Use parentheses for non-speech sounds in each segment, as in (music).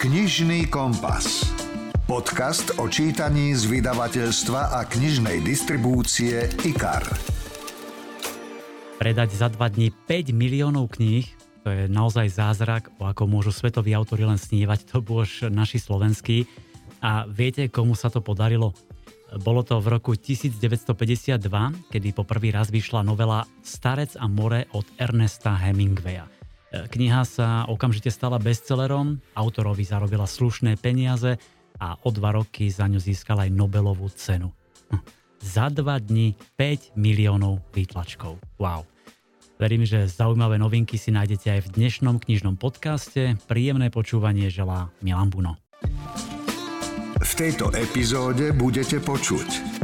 Knižný kompas. Podcast o čítaní z vydavateľstva a knižnej distribúcie IKAR. Predať za dva dní 5 miliónov kníh, to je naozaj zázrak, o ako môžu svetoví autori len snívať, to už naši slovenskí. A viete, komu sa to podarilo? Bolo to v roku 1952, kedy po prvý raz vyšla novela Starec a more od Ernesta Hemingwaya. Kniha sa okamžite stala bestsellerom, autorovi zarobila slušné peniaze a o dva roky za ňu získala aj Nobelovú cenu. Hm. Za dva dni 5 miliónov výtlačkov. Wow. Verím, že zaujímavé novinky si nájdete aj v dnešnom knižnom podcaste. Príjemné počúvanie želá Milan Buno. V tejto epizóde budete počuť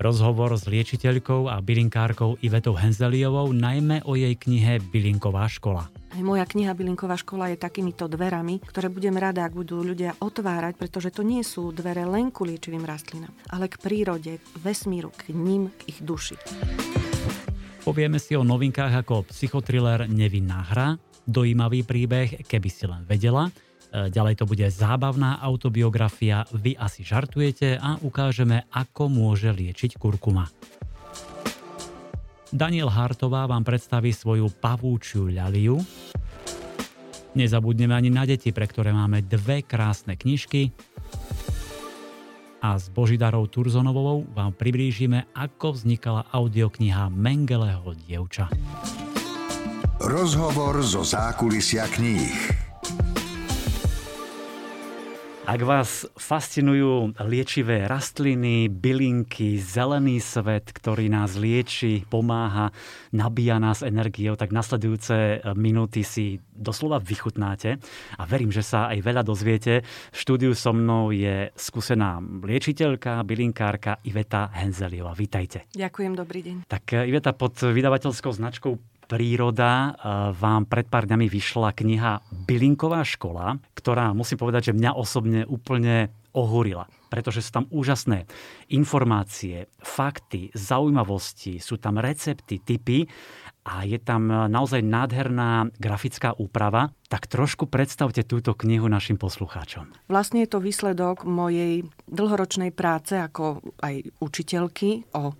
Rozhovor s liečiteľkou a bylinkárkou Ivetou Henzeliovou najmä o jej knihe Bylinková škola. Aj moja kniha Bylinková škola je takýmito dverami, ktoré budem rada, ak budú ľudia otvárať, pretože to nie sú dvere len ku liečivým rastlinám, ale k prírode, k vesmíru, k ním, k ich duši. Povieme si o novinkách ako psychotriller Nevinná hra, dojímavý príbeh, keby si len vedela. E, ďalej to bude zábavná autobiografia Vy asi žartujete a ukážeme, ako môže liečiť kurkuma. Daniel Hartová vám predstaví svoju pavúčiu ľaliu. Nezabudneme ani na deti, pre ktoré máme dve krásne knižky. A s Božidarou Turzonovou vám priblížime, ako vznikala audiokniha Mengeleho dievča. Rozhovor zo zákulisia kníh. Ak vás fascinujú liečivé rastliny, bylinky, zelený svet, ktorý nás lieči, pomáha, nabíja nás energiou, tak nasledujúce minúty si doslova vychutnáte a verím, že sa aj veľa dozviete. V štúdiu so mnou je skúsená liečiteľka, bylinkárka Iveta Henzeliova. Vítajte. Ďakujem, dobrý deň. Tak Iveta pod vydavateľskou značkou príroda, vám pred pár dňami vyšla kniha Bylinková škola, ktorá musím povedať, že mňa osobne úplne ohúrila. Pretože sú tam úžasné informácie, fakty, zaujímavosti, sú tam recepty, typy a je tam naozaj nádherná grafická úprava. Tak trošku predstavte túto knihu našim poslucháčom. Vlastne je to výsledok mojej dlhoročnej práce ako aj učiteľky o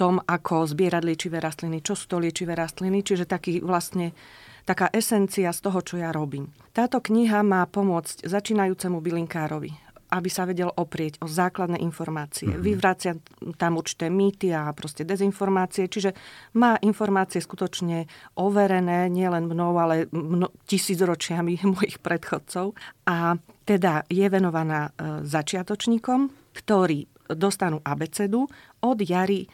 tom, ako zbierať liečivé rastliny, čo sú to liečivé rastliny, čiže taký vlastne taká esencia z toho, čo ja robím. Táto kniha má pomôcť začínajúcemu bylinkárovi, aby sa vedel oprieť o základné informácie. Mm-hmm. Vyvracia tam určité mýty a proste dezinformácie, čiže má informácie skutočne overené, nielen mnou, ale mno, tisícročiami (laughs) mojich predchodcov. A teda je venovaná e, začiatočníkom, ktorí dostanú abecedu od jary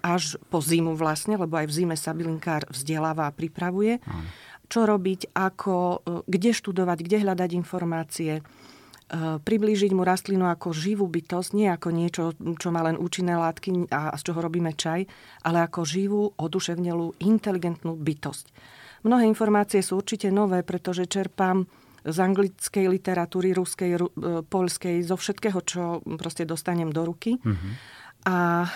až po zimu vlastne, lebo aj v zime sa bylinkár vzdeláva a pripravuje. Čo robiť, ako, eh, kde študovať, kde hľadať informácie, eh, priblížiť mu rastlinu ako živú bytosť, nie ako niečo, čo má len účinné látky a z čoho robíme čaj, ale ako živú, oduševnelú, inteligentnú bytosť. Mnohé informácie sú určite nové, pretože čerpám z anglickej literatúry, ruskej, poľskej, zo všetkého, čo proste dostanem do ruky. Mm-hmm a e,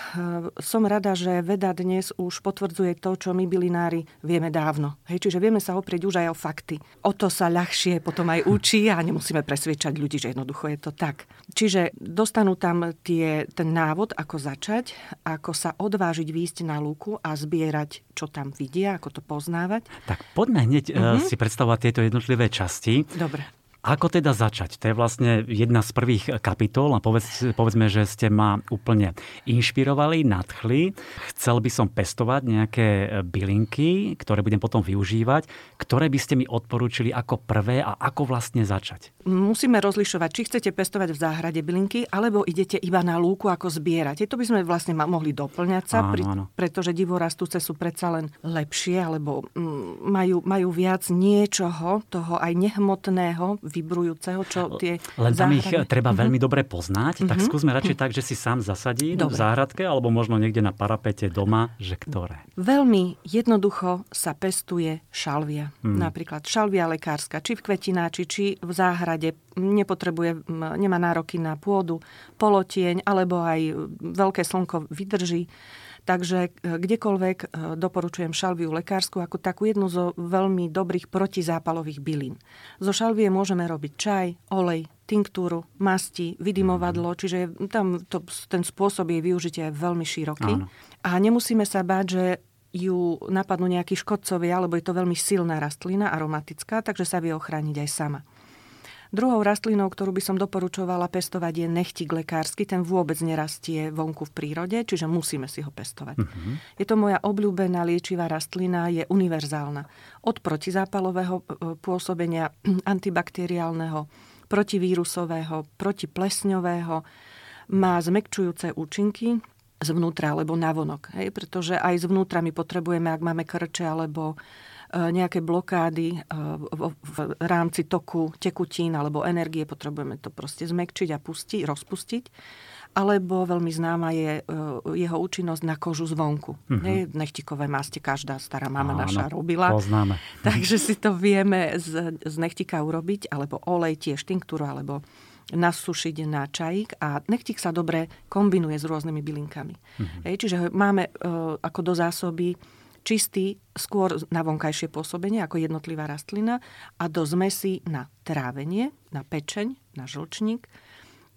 som rada, že veda dnes už potvrdzuje to, čo my bylinári vieme dávno. Hej, čiže vieme sa oprieť už aj o fakty. O to sa ľahšie potom aj učí a nemusíme presviečať ľudí, že jednoducho je to tak. Čiže dostanú tam tie, ten návod, ako začať, ako sa odvážiť výjsť na lúku a zbierať, čo tam vidia, ako to poznávať. Tak poďme hneď uh-huh. si predstavovať tieto jednotlivé časti. Dobre. Ako teda začať? To je vlastne jedna z prvých kapitol a povedz, povedzme, že ste ma úplne inšpirovali, nadchli. Chcel by som pestovať nejaké bylinky, ktoré budem potom využívať. Ktoré by ste mi odporúčili ako prvé a ako vlastne začať? Musíme rozlišovať, či chcete pestovať v záhrade bylinky, alebo idete iba na lúku ako zbierať. To by sme vlastne mohli doplňať sa, áno, áno. pretože divorastúce sú predsa len lepšie, alebo mm, majú, majú viac niečoho, toho aj nehmotného, vybrujúceho, čo tie Len tam záhrady... ich treba mm-hmm. veľmi dobre poznať, mm-hmm. tak mhm. skúsme radšej tak, že si sám zasadí dobre. v záhradke, alebo možno niekde na parapete doma, že ktoré. Veľmi jednoducho sa pestuje šalvia. Mm. Napríklad šalvia lekárska, či v kvetináči, či v záhrade nepotrebuje, nemá nároky na pôdu, polotieň, alebo aj veľké slnko vydrží Takže e, kdekoľvek e, doporučujem šalviu lekárskú ako takú jednu zo veľmi dobrých protizápalových bylín. Zo šalvie môžeme robiť čaj, olej, tinktúru, masti, vydimovadlo, mhm. čiže tam to, ten spôsob jej využitia je veľmi široký. Áno. A nemusíme sa báť, že ju napadnú nejakí škodcovia, alebo je to veľmi silná rastlina, aromatická, takže sa vie ochrániť aj sama. Druhou rastlinou, ktorú by som doporučovala pestovať, je nechtik lekársky. Ten vôbec nerastie vonku v prírode, čiže musíme si ho pestovať. Uh-huh. Je to moja obľúbená liečivá rastlina, je univerzálna. Od protizápalového e, pôsobenia, (clears throat) antibakteriálneho, protivírusového, protiplesňového, má zmekčujúce účinky, zvnútra alebo navonok. Hej? Pretože aj zvnútra my potrebujeme, ak máme krče alebo nejaké blokády e, v rámci toku tekutín alebo energie, potrebujeme to proste zmekčiť a pustiť, rozpustiť. Alebo veľmi známa je e, jeho účinnosť na kožu zvonku. Mm-hmm. Nechtikové máste každá stará mama Áno, naša robila. Poznáme. (laughs) Takže si to vieme z, z nechtika urobiť, alebo olej tiež tinktúru, alebo nasušiť na čajík a nechtik sa dobre kombinuje s rôznymi bylinkami. Mm-hmm. Hej, čiže máme e, ako do zásoby čistý skôr na vonkajšie pôsobenie ako jednotlivá rastlina a do zmesi na trávenie, na pečeň, na žlčník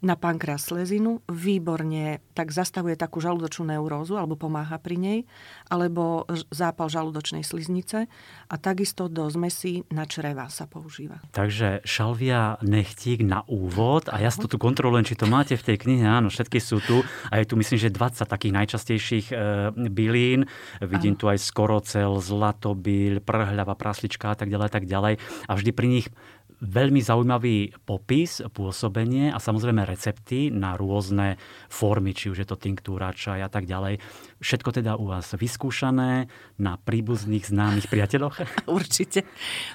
na pankreas slezinu, výborne tak zastavuje takú žalúdočnú neurózu alebo pomáha pri nej, alebo zápal žalúdočnej sliznice a takisto do zmesí na čreva sa používa. Takže šalvia nechtík na úvod a ja si to tu kontrolujem, či to máte v tej knihe, áno, všetky sú tu a je tu myslím, že 20 takých najčastejších e, bylín, vidím áno. tu aj skorocel, zlatobyl, prhľava, praslička a tak ďalej, tak ďalej a vždy pri nich veľmi zaujímavý popis, pôsobenie a samozrejme recepty na rôzne formy, či už je to tinktúra, čaj a tak ďalej. Všetko teda u vás vyskúšané na príbuzných známych priateľoch? (laughs) (laughs) Určite.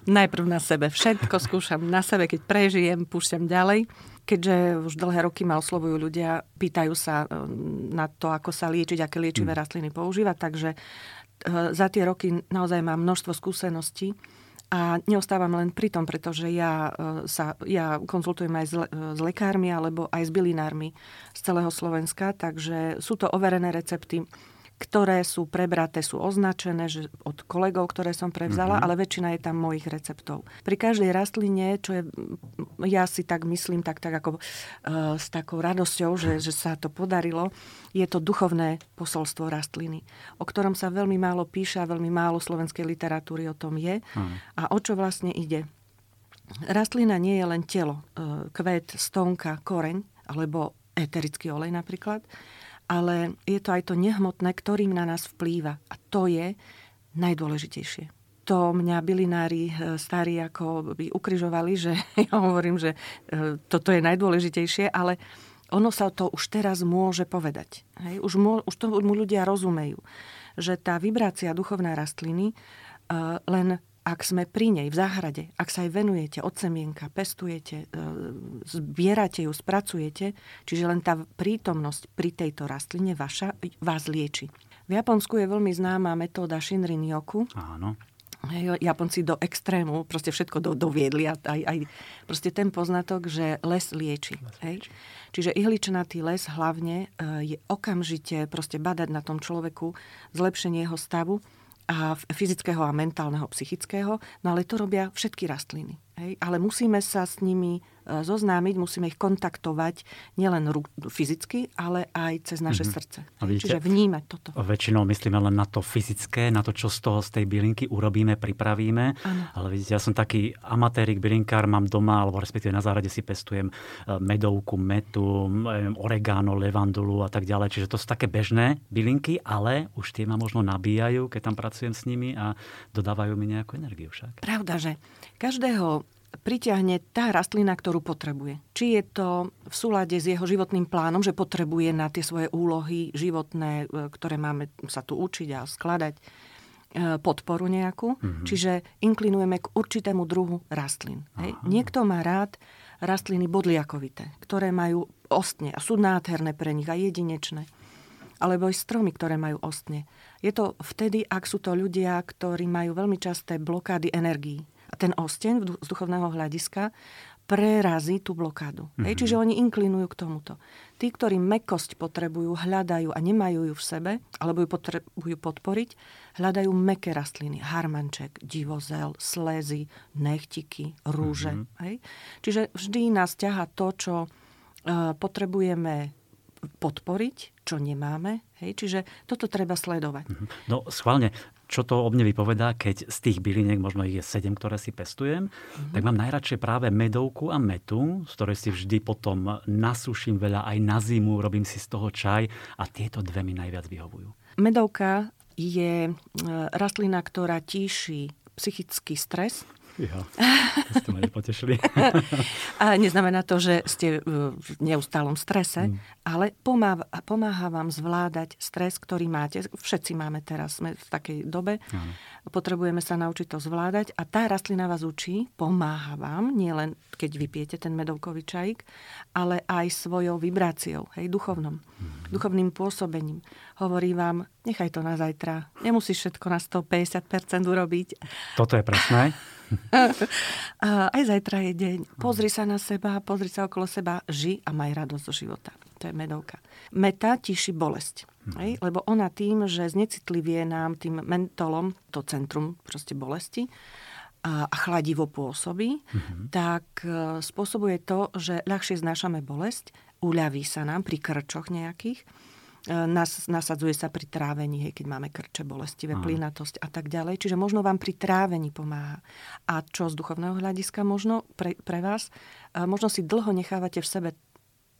Najprv na sebe. Všetko skúšam na sebe, keď prežijem, púšťam ďalej. Keďže už dlhé roky ma oslovujú ľudia, pýtajú sa e, na to, ako sa liečiť, aké liečivé mm. rastliny používať, takže e, za tie roky naozaj mám množstvo skúseností a neostávam len pri tom, pretože ja, e, sa, ja konzultujem aj s, le, s lekármi alebo aj s bylinármi z celého Slovenska, takže sú to overené recepty ktoré sú prebraté, sú označené že od kolegov, ktoré som prevzala, mm-hmm. ale väčšina je tam mojich receptov. Pri každej rastline, čo je, ja si tak myslím, tak, tak ako uh, s takou radosťou, že, že sa to podarilo, je to duchovné posolstvo rastliny, o ktorom sa veľmi málo píše a veľmi málo slovenskej literatúry o tom je. Mm. A o čo vlastne ide? Rastlina nie je len telo, uh, kvet, stonka, koreň, alebo eterický olej napríklad, ale je to aj to nehmotné, ktorým na nás vplýva. A to je najdôležitejšie. To mňa bylinári e, starí ako by ukrižovali, že (laughs) ja hovorím, že e, toto je najdôležitejšie, ale ono sa to už teraz môže povedať. Hej? Už, mô, už to mu ľudia rozumejú, že tá vibrácia duchovnej rastliny uh, len ak sme pri nej v záhrade, ak sa jej venujete od semienka, pestujete, e, zbierate ju, spracujete, čiže len tá prítomnosť pri tejto rastline vaša vás lieči. V Japonsku je veľmi známa metóda Shinrin Yoku. Áno. Japonci do extrému proste všetko do, doviedli a aj, aj proste ten poznatok, že les lieči. Les hej? Čiže ihličnatý les hlavne e, je okamžite proste badať na tom človeku zlepšenie jeho stavu a fyzického a mentálneho, psychického, no ale to robia všetky rastliny. Hej? Ale musíme sa s nimi E, zoznámiť, musíme ich kontaktovať nielen fyzicky, ale aj cez naše mm-hmm. srdce. A vidíte, Čiže vnímať toto. Väčšinou myslíme len na to fyzické, na to, čo z toho, z tej bylinky urobíme, pripravíme. Ano. Ale vidíte, ja som taký amatérik, bylinkár, mám doma, alebo respektíve na záhrade si pestujem e, medovku, metu, oregano, levandulu a tak ďalej. Čiže to sú také bežné bylinky, ale už tie ma možno nabíjajú, keď tam pracujem s nimi a dodávajú mi nejakú energiu však. Pravda, že každého priťahne tá rastlina, ktorú potrebuje. Či je to v súlade s jeho životným plánom, že potrebuje na tie svoje úlohy životné, e, ktoré máme sa tu učiť a skladať, e, podporu nejakú. Mm-hmm. Čiže inklinujeme k určitému druhu rastlín. Hej. Niekto má rád rastliny bodliakovité, ktoré majú ostne a sú nádherné pre nich a jedinečné. Alebo aj stromy, ktoré majú ostne. Je to vtedy, ak sú to ľudia, ktorí majú veľmi časté blokády energií ten osteň z duchovného hľadiska prerazí tú blokádu. Mm-hmm. Hej, čiže oni inklinujú k tomuto. Tí, ktorí mekosť potrebujú, hľadajú a nemajú ju v sebe, alebo ju potrebujú podporiť, hľadajú meké rastliny. Harmanček, divozel, slezy, nechtiky, rúže. Mm-hmm. Hej? Čiže vždy nás ťaha to, čo uh, potrebujeme podporiť, čo nemáme. Hej? Čiže toto treba sledovať. Mhm. No schválne, čo to o mne vypovedá, keď z tých byliniek, možno ich je sedem, ktoré si pestujem, mm-hmm. tak mám najradšej práve medovku a metu, z ktorej si vždy potom nasuším veľa aj na zimu, robím si z toho čaj a tieto dve mi najviac vyhovujú. Medovka je e, rastlina, ktorá tíši psychický stres, Ja, to ste ma nepotešili. (laughs) a neznamená to, že ste v neustálom strese, mm. ale pomáha, pomáha vám zvládať stres, ktorý máte. Všetci máme teraz, sme v takej dobe. Mm. Potrebujeme sa naučiť to zvládať a tá rastlina vás učí, pomáha vám, nielen keď vypijete ten medovkový čajík, ale aj svojou vibráciou, hej, duchovnom, mm. duchovným pôsobením. Hovorí vám, nechaj to na zajtra, nemusíš všetko na 150% urobiť. Toto je presné. (laughs) (laughs) aj zajtra je deň. Pozri sa na seba, pozri sa okolo seba, ži a maj radosť zo života. To je medovka. Meta tiši bolesť. Mm. Hej? Lebo ona tým, že znecitlivie nám tým mentolom, to centrum proste bolesti, a, chladivo pôsobí, mm-hmm. tak e, spôsobuje to, že ľahšie znášame bolesť, uľaví sa nám pri krčoch nejakých nas, nasadzuje sa pri trávení, hej, keď máme krče, bolestivé, mm. plynatosť a tak ďalej. Čiže možno vám pri trávení pomáha. A čo z duchovného hľadiska možno pre, pre vás? E, možno si dlho nechávate v sebe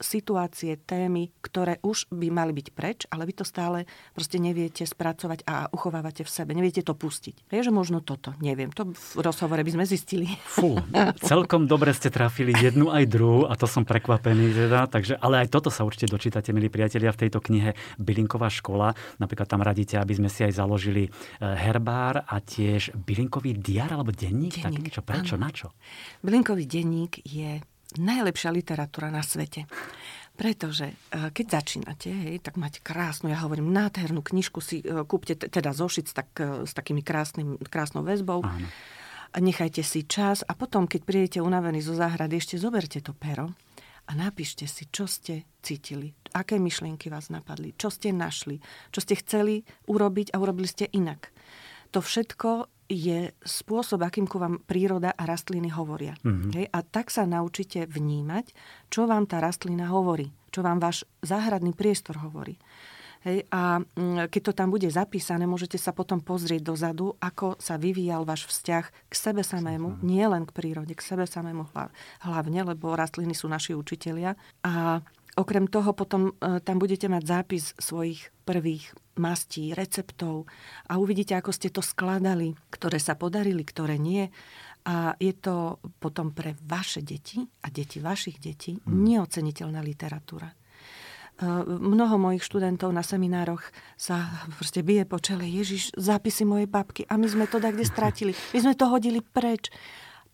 situácie, témy, ktoré už by mali byť preč, ale vy to stále proste neviete spracovať a uchovávate v sebe. Neviete to pustiť. Je, že možno toto. Neviem. To v rozhovore by sme zistili. Fú, celkom dobre ste trafili jednu aj druhú a to som prekvapený teda. Takže, ale aj toto sa určite dočítate, milí priatelia, v tejto knihe Bylinková škola. Napríklad tam radíte, aby sme si aj založili e, herbár a tiež bylinkový diar alebo denník. denník. Tak, čo, prečo, áno. na čo? Bylinkový denník je najlepšia literatúra na svete. Pretože e, keď začínate, hej, tak máte krásnu, ja hovorím, nádhernú knižku si e, kúpte, teda zošic tak, e, s takými krásnym, krásnou väzbou. Áno. Nechajte si čas a potom, keď prídete unavení zo záhrady, ešte zoberte to pero a napíšte si, čo ste cítili, aké myšlienky vás napadli, čo ste našli, čo ste chceli urobiť a urobili ste inak. To všetko je spôsob, akým ku vám príroda a rastliny hovoria. Mm-hmm. Hej? A tak sa naučíte vnímať, čo vám tá rastlina hovorí, čo vám váš záhradný priestor hovorí. Hej, a mm, keď to tam bude zapísané, môžete sa potom pozrieť dozadu, ako sa vyvíjal váš vzťah k sebe samému, nie len k prírode, k sebe samému hlavne, lebo rastliny sú naši učitelia. A okrem toho potom e, tam budete mať zápis svojich prvých mastí, receptov a uvidíte, ako ste to skladali, ktoré sa podarili, ktoré nie. A je to potom pre vaše deti a deti vašich detí hmm. neoceniteľná literatúra. E, mnoho mojich študentov na seminároch sa proste bije po čele. Ježiš, zápisy mojej babky. A my sme to tak kde stratili. My sme to hodili preč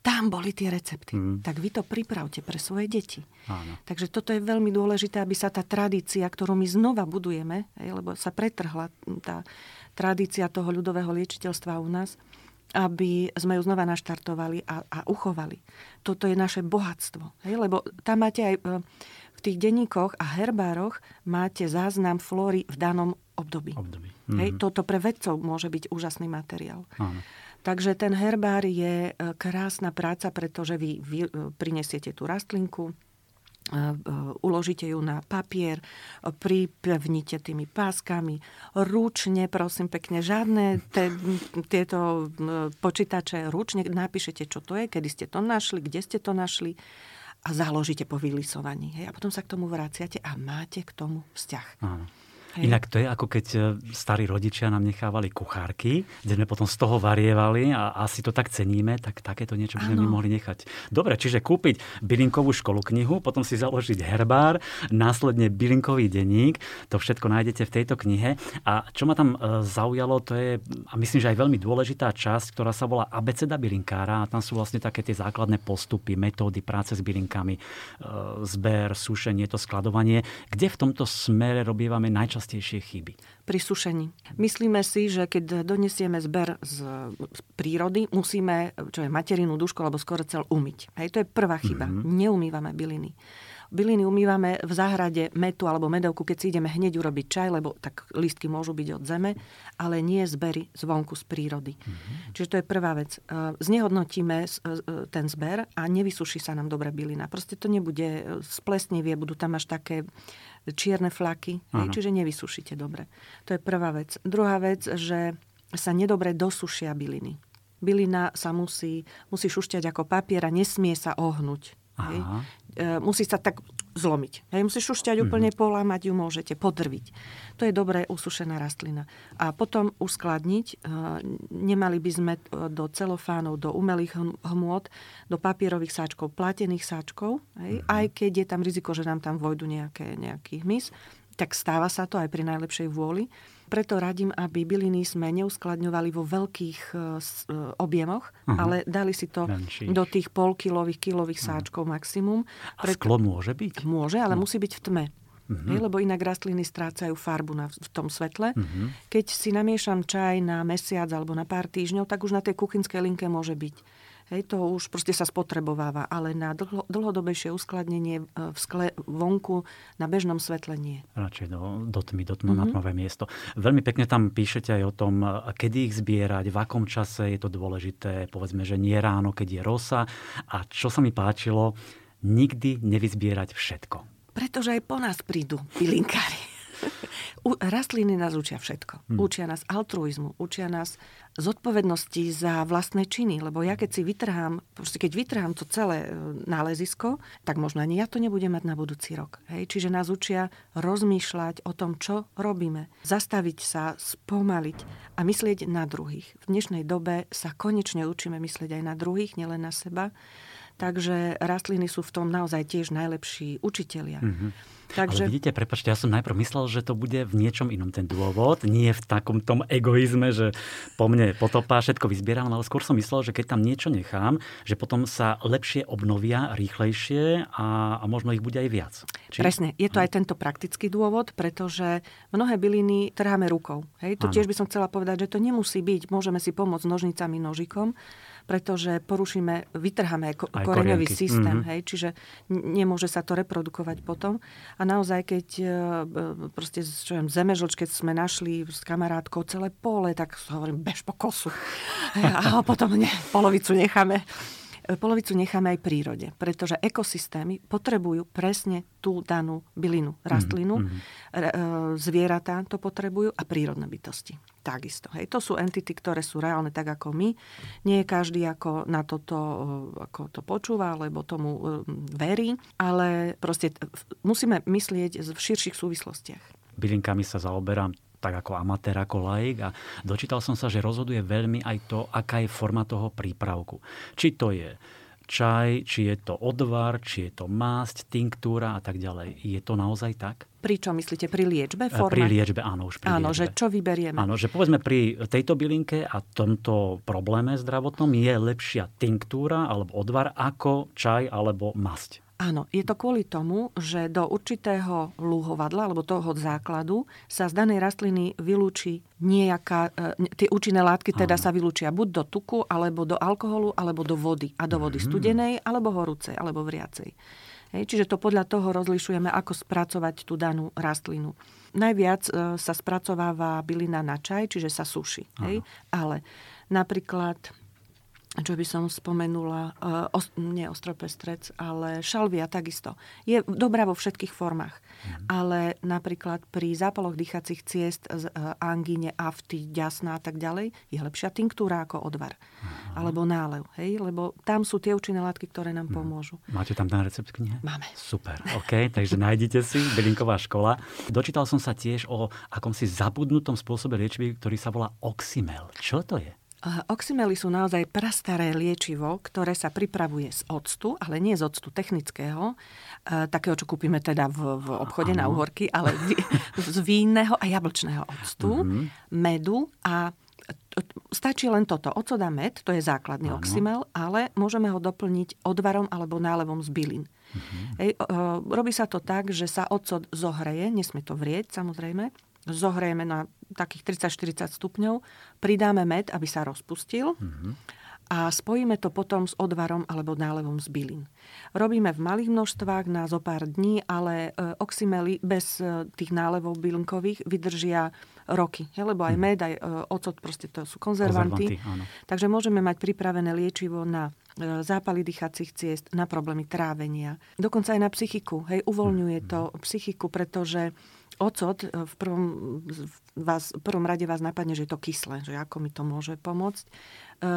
tam boli tie recepty. Mm. Tak vy to pripravte pre svoje deti. Áno. Takže toto je veľmi dôležité, aby sa tá tradícia, ktorú my znova budujeme, lebo sa pretrhla tá tradícia toho ľudového liečiteľstva u nás, aby sme ju znova naštartovali a, a uchovali. Toto je naše bohatstvo. Hej? Lebo tam máte aj e, v tých denníkoch a herbároch máte záznam flóry v danom období. období. Mm-hmm. Hej? Mhm. Toto pre vedcov môže byť úžasný materiál. Áno. Takže ten herbár je e, krásna práca, pretože vy, vy e, prinesiete tú rastlinku, e, uložíte ju na papier, pripevnite tými páskami, ručne, prosím pekne, žiadne te, tieto počítače, ručne napíšete, čo to je, kedy ste to našli, kde ste to našli a založíte po vylisovaní. Hej? A potom sa k tomu vraciate a máte k tomu vzťah. Áno. Hej. Inak to je ako keď e, starí rodičia nám nechávali kuchárky, kde sme potom z toho varievali a asi to tak ceníme, tak takéto niečo by sme my mohli nechať. Dobre, čiže kúpiť bylinkovú školu knihu, potom si založiť herbár, následne bylinkový denník, to všetko nájdete v tejto knihe. A čo ma tam e, zaujalo, to je, a myslím, že aj veľmi dôležitá časť, ktorá sa volá abeceda bylinkára a tam sú vlastne také tie základné postupy, metódy práce s bylinkami, e, zber, sušenie, to skladovanie. Kde v tomto smere robievame najčastejšie najčastejšie chyby? Pri sušení. Myslíme si, že keď donesieme zber z, z prírody, musíme, čo je materinu, dušku alebo skoro cel umyť. Hej, to je prvá chyba. Mm-hmm. Neumývame byliny. Byliny umývame v záhrade metu alebo medovku, keď si ideme hneď urobiť čaj, lebo tak lístky môžu byť od zeme, ale nie zbery zvonku z prírody. Mm-hmm. Čiže to je prvá vec. E, znehodnotíme e, ten zber a nevysuší sa nám dobre bylina. Proste to nebude e, splesnivie, budú tam až také čierne flaky, hej, čiže nevysušíte dobre. To je prvá vec. Druhá vec, že sa nedobre dosušia byliny. Bylina sa musí, musí šušťať ako papier a nesmie sa ohnúť. Hej. E, musí sa tak zlomiť. Hej. Musíš šušťať mm-hmm. úplne, polámať ju môžete, podrviť. To je dobré usušená rastlina. A potom uskladniť. E, nemali by sme do celofánov, do umelých hmôt, do papierových sáčkov, platených sáčkov, hej. Mm-hmm. aj keď je tam riziko, že nám tam vojdu nejaké, nejaký hmyz tak stáva sa to aj pri najlepšej vôli. Preto radím, aby byliny sme neuskladňovali vo veľkých e, e, objemoch, uh-huh. ale dali si to Menších. do tých polkilových, kilových uh-huh. sáčkov maximum. Pre... A sklo môže byť? Môže, ale uh-huh. musí byť v tme. Je, lebo inak rastliny strácajú farbu na, v tom svetle. Uh-huh. Keď si namiešam čaj na mesiac alebo na pár týždňov, tak už na tej kuchynskej linke môže byť. Hej, to už proste sa spotrebováva, ale na dlho, dlhodobejšie uskladnenie e, v skle vonku na bežnom svetle nie. Radšej do, do tmy, do tmy, mm-hmm. na tmavé miesto. Veľmi pekne tam píšete aj o tom, kedy ich zbierať, v akom čase je to dôležité, povedzme, že nie ráno, keď je rosa. A čo sa mi páčilo, nikdy nevyzbierať všetko. Pretože aj po nás prídu bylinkári. Rastliny nás učia všetko. Hmm. Učia nás altruizmu, učia nás zodpovednosti za vlastné činy, lebo ja keď si vytrhám, keď vytrhám to celé e, nálezisko, tak možno ani ja to nebudem mať na budúci rok. Hej? Čiže nás učia rozmýšľať o tom, čo robíme. Zastaviť sa, spomaliť a myslieť na druhých. V dnešnej dobe sa konečne učíme myslieť aj na druhých, nielen na seba. Takže rastliny sú v tom naozaj tiež najlepší učitelia. Mm-hmm. Takže... Ale vidíte, prepačte, ja som najprv myslel, že to bude v niečom inom ten dôvod, nie v takom tom egoizme, že po mne potopá, všetko vyzbieram, ale skôr som myslel, že keď tam niečo nechám, že potom sa lepšie obnovia, rýchlejšie a, a možno ich bude aj viac. Či... Presne, je to aj tento praktický dôvod, pretože mnohé byliny trháme rukou. Hej? To ano. tiež by som chcela povedať, že to nemusí byť, môžeme si pomôcť nožnicami, nožikom, pretože porušíme, vytrháme ko- koreňový systém, mm-hmm. hej, čiže nemôže sa to reprodukovať potom. A naozaj, keď e, proste, čo viem, zemežlč, keď sme našli s kamarátkou celé pole, tak hovorím, bež po kosu. (laughs) A potom ne, polovicu necháme polovicu necháme aj prírode, pretože ekosystémy potrebujú presne tú danú bylinu, rastlinu, mm-hmm. zvieratá to potrebujú a prírodné bytosti. Takisto. Hej. To sú entity, ktoré sú reálne tak ako my. Nie je každý ako na toto e, ako to počúva, alebo tomu e, verí, ale proste musíme myslieť v širších súvislostiach. Bylinkami sa zaoberám tak ako amatér, ako laik a dočítal som sa, že rozhoduje veľmi aj to, aká je forma toho prípravku. Či to je čaj, či je to odvar, či je to másť, tinktúra a tak ďalej. Je to naozaj tak? Pri čo myslíte? Pri liečbe? Forme? Pri liečbe, áno, už pri Áno, liečbe. že čo vyberieme? Áno, že povedzme pri tejto bylinke a tomto probléme zdravotnom je lepšia tinktúra alebo odvar ako čaj alebo masť. Áno, je to kvôli tomu, že do určitého lúhovadla, alebo toho základu, sa z danej rastliny vylúči nejaká, e, tie účinné látky teda Áno. sa vylúčia buď do tuku, alebo do alkoholu, alebo do vody. A do vody mm. studenej, alebo horúcej, alebo vriacej. Hej, čiže to podľa toho rozlišujeme, ako spracovať tú danú rastlinu. Najviac e, sa spracováva bylina na čaj, čiže sa suší. Hej? Ale napríklad čo by som spomenula, uh, os, nie ostropestrec, ale šalvia takisto. Je dobrá vo všetkých formách. Mm. Ale napríklad pri zápaloch dýchacích ciest, z uh, angíne, afty, ďasná a tak ďalej, je lepšia tinktúra ako odvar. Mm. Alebo nálev. Hej? Lebo tam sú tie účinné látky, ktoré nám mm. pomôžu. Máte tam ten recept knihe? Máme. Super, OK, takže nájdite si Bylinková škola. Dočítal som sa tiež o akomsi zabudnutom spôsobe liečby, ktorý sa volá oxymel. Čo to je? Oxymely sú naozaj prastaré liečivo, ktoré sa pripravuje z octu, ale nie z octu technického, takého, čo kúpime teda v, v obchode Aha. na uhorky, ale z vínneho a jablčného octu, mm-hmm. medu a stačí len toto. Ocot a med, to je základný ano. oxymel, ale môžeme ho doplniť odvarom alebo nálevom z bylín. Uh-huh. Ej, robí sa to tak, že sa ocot zohreje, nesmie to vrieť samozrejme, zohrieme na takých 30-40 stupňov, pridáme med, aby sa rozpustil mm-hmm. a spojíme to potom s odvarom alebo nálevom z bylín. Robíme v malých množstvách na zo pár dní, ale e, oxymely bez e, tých nálevov bylinkových vydržia roky. He? Lebo aj mhm. med, aj e, ocot, proste to sú konzervanty. konzervanty Takže môžeme mať pripravené liečivo na zápaly dýchacích ciest, na problémy trávenia. Dokonca aj na psychiku. Hej, uvoľňuje mhm. to psychiku, pretože ocot e, v prvom, vás, v prvom rade vás napadne, že je to kyslé, že ako mi to môže pomôcť. E,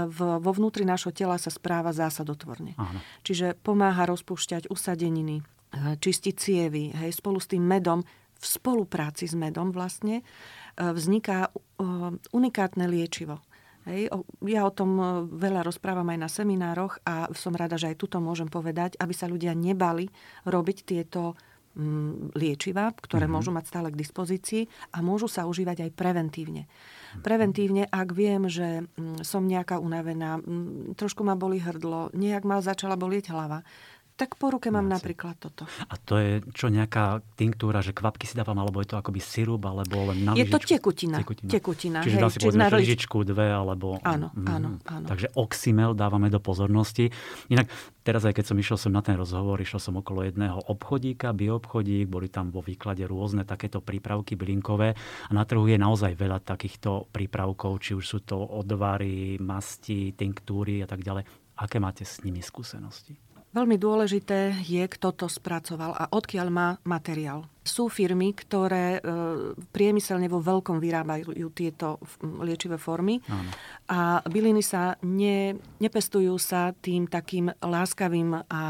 v, vo vnútri nášho tela sa správa zásadotvorne. Áno. Čiže pomáha rozpúšťať usadeniny, e, čistiť cievy. Hej, spolu s tým medom, v spolupráci s medom vlastne, vzniká unikátne liečivo. Hej, ja o tom veľa rozprávam aj na seminároch a som rada, že aj tuto môžem povedať, aby sa ľudia nebali robiť tieto liečiva, ktoré mm-hmm. môžu mať stále k dispozícii a môžu sa užívať aj preventívne. Preventívne, ak viem, že mm, som nejaká unavená, mm, trošku ma boli hrdlo, nejak ma začala bolieť hlava, tak po ruke mám Máci. napríklad toto. A to je čo nejaká tinktúra, že kvapky si dávam, alebo je to akoby sirup, alebo len na Je to tekutina. Tekutina. tekutina Čiže hej, dá si povedzme lyžičku, dve, alebo... Áno, mm, áno, áno. Takže oxymel dávame do pozornosti. Inak teraz aj keď som išiel som na ten rozhovor, išiel som okolo jedného obchodíka, bioobchodík, boli tam vo výklade rôzne takéto prípravky bylinkové a na trhu je naozaj veľa takýchto prípravkov, či už sú to odvary, masti, tinktúry a tak ďalej. Aké máte s nimi skúsenosti? Veľmi dôležité je, kto to spracoval a odkiaľ má materiál. Sú firmy, ktoré e, priemyselne vo veľkom vyrábajú tieto liečivé formy Áno. a byliny sa ne, nepestujú sa tým takým láskavým a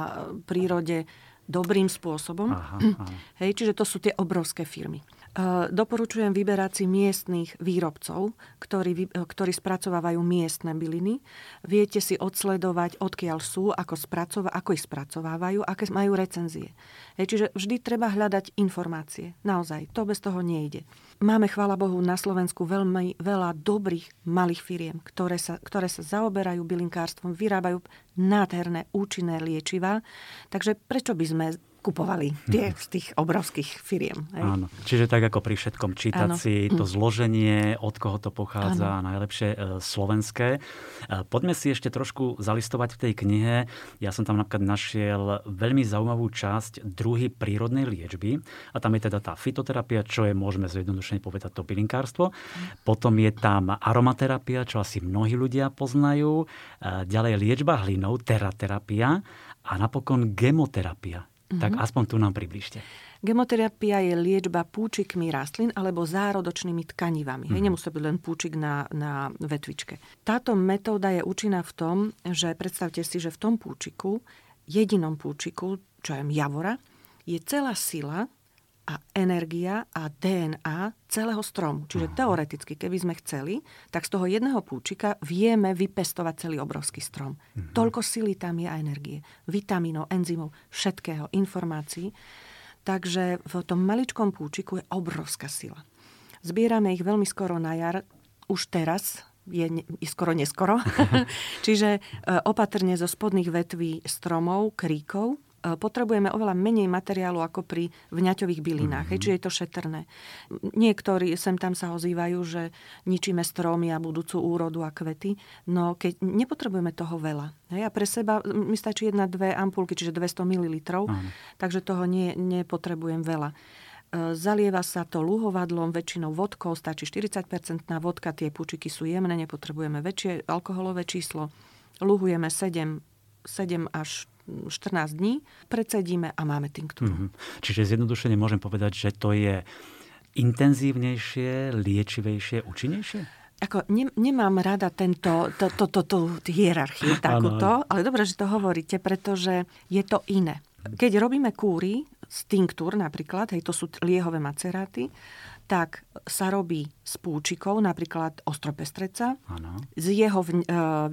prírode dobrým spôsobom. Aha, aha. Hej, čiže to sú tie obrovské firmy. Eh, doporučujem vyberať si miestných výrobcov, ktorí, eh, ktorí spracovávajú miestne byliny. Viete si odsledovať, odkiaľ sú, ako, spracova, ako ich spracovávajú, aké majú recenzie. Hej, čiže vždy treba hľadať informácie. Naozaj, to bez toho nejde. Máme, chvála Bohu, na Slovensku veľmi veľa dobrých malých firiem, ktoré sa, ktoré sa zaoberajú bylinkárstvom, vyrábajú nádherné, účinné liečivá. Takže prečo by sme kupovali tie z tých obrovských firiem. Hej? Áno. Čiže tak ako pri všetkom čítať Áno. si to mm. zloženie, od koho to pochádza, Áno. najlepšie e, slovenské. E, poďme si ešte trošku zalistovať v tej knihe. Ja som tam napríklad našiel veľmi zaujímavú časť druhy prírodnej liečby. A tam je teda tá fitoterapia, čo je, môžeme zjednodušene povedať, to bylinkárstvo. Potom je tam aromaterapia, čo asi mnohí ľudia poznajú. E, ďalej liečba hlinou, teraterapia a napokon gemoterapia. Mm-hmm. Tak aspoň tu nám približte. Gemoterapia je liečba púčikmi rastlín alebo zárodočnými tkanivami. Mm-hmm. Hej, nemusí byť len púčik na, na vetvičke. Táto metóda je účinná v tom, že predstavte si, že v tom púčiku, jedinom púčiku, čo je javora, je celá sila a energia a DNA celého stromu. Čiže teoreticky, keby sme chceli, tak z toho jedného púčika vieme vypestovať celý obrovský strom. Mm-hmm. Toľko sily tam je a energie. Vitamínov, enzymov, všetkého, informácií. Takže v tom maličkom púčiku je obrovská sila. Zbierame ich veľmi skoro na jar, už teraz, je, je skoro neskoro. (laughs) Čiže e, opatrne zo spodných vetví stromov, kríkov, potrebujeme oveľa menej materiálu ako pri vňaťových bylinách. Mm-hmm. Čiže je to šetrné. Niektorí sem tam sa ozývajú, že ničíme stromy a budúcu úrodu a kvety. No keď nepotrebujeme toho veľa. Hej, a pre seba mi stačí jedna, dve ampulky, čiže 200 ml. Mm. Takže toho nie, nepotrebujem veľa. E, zalieva sa to luhovadlom, väčšinou vodkou, stačí 40% vodka, tie pučiky sú jemné, nepotrebujeme väčšie alkoholové číslo. Luhujeme 7, 7 až 14 dní, predsedíme a máme tinktúru. Mm-hmm. Čiže zjednodušene môžem povedať, že to je intenzívnejšie, liečivejšie, účinnejšie? Ako, ne, nemám rada tento, to, to, to, to, to hierarchiu takúto, ale dobre, že to hovoríte, pretože je to iné. Keď robíme kúry z tinktúr napríklad, hej, to sú liehové maceráty, tak sa robí s púčikou, napríklad ostropestreca, ano. z jeho, e,